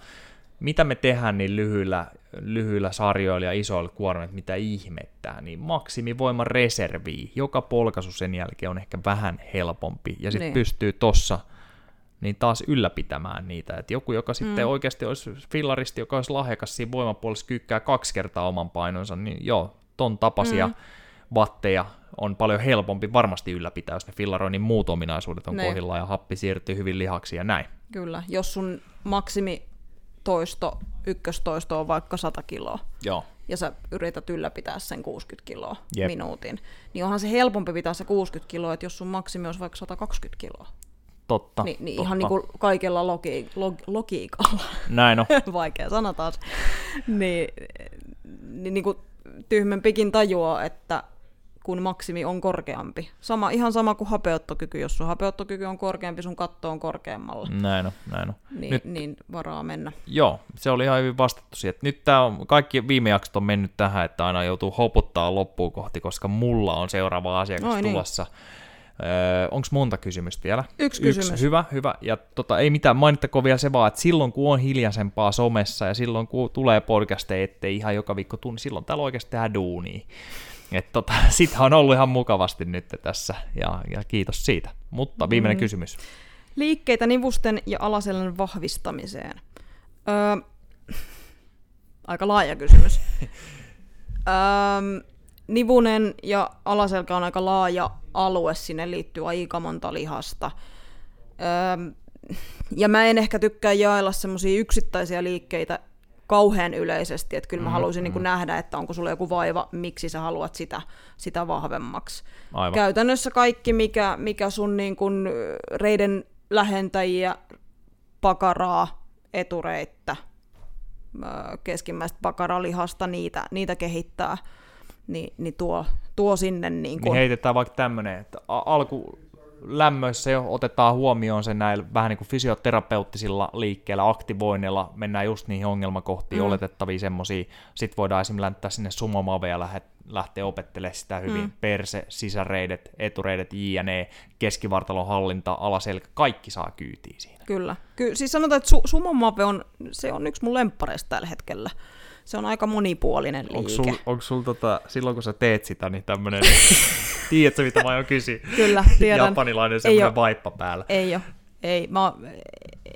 mitä me tehdään niin lyhyillä, lyhyillä sarjoilla ja isoilla kuormilla, että mitä ihmettää, niin maksimivoiman reserviä. Joka polkaisu sen jälkeen on ehkä vähän helpompi, ja sitten Niin. niin. pystyy tossa niin taas ylläpitämään niitä. Et joku, joka sitten mm. oikeasti olisi fillaristi, joka olisi lahjakas siinä voimapuolessa kyykkää kaksi kertaa oman painonsa, niin joo, ton tapaisia mm. vatteja on paljon helpompi varmasti ylläpitää, jos ne fillaroinnin muut ominaisuudet on Niin. kohdillaan ja happi siirtyy hyvin lihaksi ja näin. Kyllä, jos sun maksimitoisto, ykköstoisto on vaikka 100 kiloa, Joo. ja sä yrität ylläpitää sen 60 kiloa Jep. minuutin, niin onhan se helpompi pitää se 60 kiloa, että jos sun maksimi olisi vaikka 120 kiloa. Totta. Niin, niin totta. ihan niin kuin kaikella logi, log, logiikalla, Näin on. [laughs] vaikea sana taas, niin, niin, niin kuin tyhmempikin tajuaa, että kun maksimi on korkeampi. Sama, ihan sama kuin hapeuttokyky. Jos sun hapeuttokyky on korkeampi, sun katto on korkeammalla. Näin on, näin on. Niin, Nyt, niin varaa mennä. joo, se oli ihan hyvin vastattu siihen. Nyt tää on, kaikki viime jaksot on mennyt tähän, että aina joutuu hoputtaa loppuun kohti, koska mulla on seuraava asiakas Oi niin. Öö, Onko monta kysymystä vielä? Yksi kysymys. Yksi, hyvä, hyvä. Ja tota, ei mitään, mainittakoon vielä se vaan, että silloin kun on hiljaisempaa somessa ja silloin kun tulee podcasteja, ettei ihan joka viikko tunni, silloin täällä oikeasti tehdään duunia. Et tota, [laughs] sitä on ollut ihan mukavasti nyt tässä ja, ja kiitos siitä. Mutta viimeinen mm. kysymys. Liikkeitä nivusten ja alaselän vahvistamiseen. Öö, aika laaja kysymys. [laughs] öö, nivunen ja alaselkä on aika laaja alue, sinne liittyy aika monta lihasta. Öö, ja mä en ehkä tykkää jaella semmoisia yksittäisiä liikkeitä kauhean yleisesti, että kyllä mä haluaisin niin nähdä, että onko sulla joku vaiva, miksi sä haluat sitä, sitä vahvemmaksi. Aivan. Käytännössä kaikki, mikä, mikä sun niin kun reiden lähentäjiä, pakaraa, etureittä, keskimmäistä pakaralihasta, niitä, niitä kehittää, niin, niin tuo, tuo sinne niin Niin kun, heitetään vaikka tämmöinen, että alku lämmöissä jo otetaan huomioon se näillä vähän niin kuin fysioterapeuttisilla liikkeillä, aktivoinneilla, mennään just niihin ongelmakohtiin, mm. oletettavia semmosia. Sitten voidaan esimerkiksi länttää sinne sumomaveja lähet, lähteä opettelemaan sitä hyvin. Mm. Perse, sisäreidet, etureidet, jne, keskivartalon hallinta, alaselkä, kaikki saa kyytiä siinä. Kyllä. Ky- siis sanotaan, että su- sumomave on, se on yksi mun lemppareista tällä hetkellä. Se on aika monipuolinen liike. Onko sul, onko sul tota, silloin kun sä teet sitä, niin tämmönen, [laughs] tiedätkö mitä mä aion kysyä? Kyllä, [laughs] tiedän. Japanilainen semmoinen vaippa päällä. Ei ole. Ei, mä,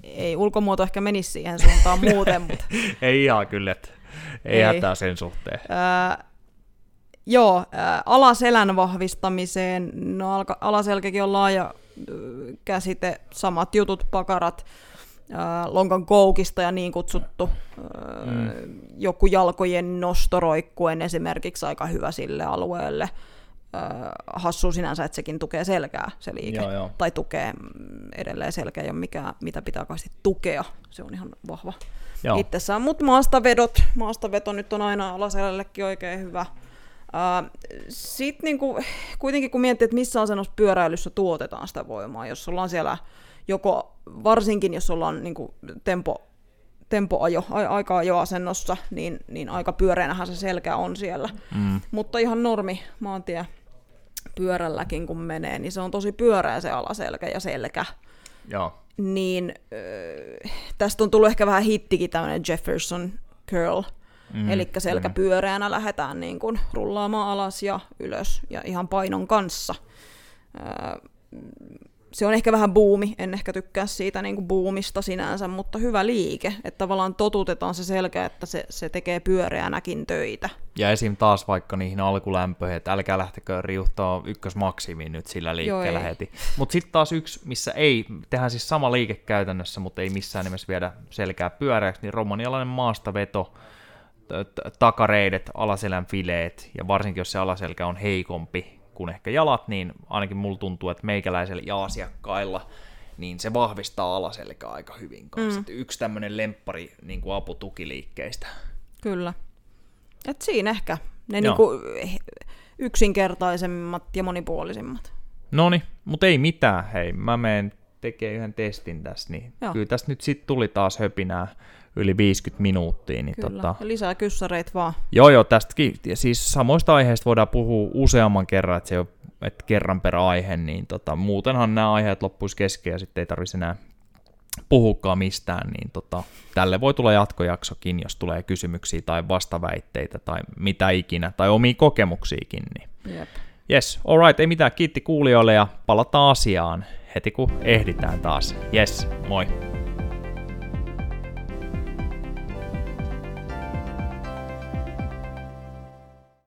ei ulkomuoto ehkä menisi siihen suuntaan muuten, mutta... [laughs] ei ihan kyllä, että ei, ei. hätää sen suhteen. Öö, joo, alaselän vahvistamiseen, no alka, alaselkäkin on laaja käsite, samat jutut, pakarat, lonkan koukista ja niin kutsuttu mm. joku jalkojen nostoroikkuen esimerkiksi aika hyvä sille alueelle. Hassu sinänsä, että sekin tukee selkää se liike, joo, joo. tai tukee mm, edelleen selkeä, ei ole mikään, mitä pitää kauheasti tukea, se on ihan vahva joo. itsessään. Mutta maastavedot, maastaveto nyt on aina alaselällekin oikein hyvä. Sitten niinku, kuitenkin kun miettii, että missä asennossa pyöräilyssä tuotetaan sitä voimaa, jos ollaan siellä joko, varsinkin jos ollaan niinku tempo, tempoajo, a, aika ajoasennossa, niin, niin aika pyöreänähän se selkä on siellä. Mm. Mutta ihan normi maantie pyörälläkin kun menee, niin se on tosi pyöreä se alaselkä ja selkä. Joo. Niin äh, tästä on tullut ehkä vähän hittikin tämmöinen Jefferson curl, Mm, Eli selkä mm. lähdetään niin kuin rullaamaan alas ja ylös ja ihan painon kanssa. Se on ehkä vähän buumi, en ehkä tykkää siitä niin kuin buumista sinänsä, mutta hyvä liike, että tavallaan totutetaan se selkä, että se, se tekee pyöreänäkin töitä. Ja esim. taas vaikka niihin alkulämpöihin, että älkää lähtekö riuhtaa ykkösmaksimiin nyt sillä liikkeellä heti. Mutta sitten taas yksi, missä ei, tehdään siis sama liike käytännössä, mutta ei missään nimessä viedä selkää pyöreäksi, niin romanialainen maastaveto, takareidet, alaselän fileet, ja varsinkin jos se alaselkä on heikompi kuin ehkä jalat, niin ainakin mulla tuntuu, että meikäläisellä ja asiakkailla niin se vahvistaa alaselkää aika hyvin kanssa. Mm. Yksi tämmöinen lemppari niin kuin aputukiliikkeistä. Kyllä. Et siinä ehkä ne niin kuin yksinkertaisemmat ja monipuolisimmat. No niin, mutta ei mitään. Hei, mä menen tekemään yhden testin tässä, niin Joo. kyllä tässä nyt sitten tuli taas höpinää yli 50 minuuttia. Niin Kyllä, tota... ja lisää kyssäreitä vaan. Joo, joo, tästäkin. Ja siis samoista aiheista voidaan puhua useamman kerran, että se on että kerran per aihe, niin tota, muutenhan nämä aiheet loppuisi kesken ja sitten ei tarvitsisi enää puhukaan mistään, niin tota, tälle voi tulla jatkojaksokin, jos tulee kysymyksiä tai vastaväitteitä tai mitä ikinä, tai omia kokemuksiakin. Niin. Jep. Yes, alright, ei mitään, kiitti kuulijoille ja palataan asiaan heti kun ehditään taas. Yes, moi!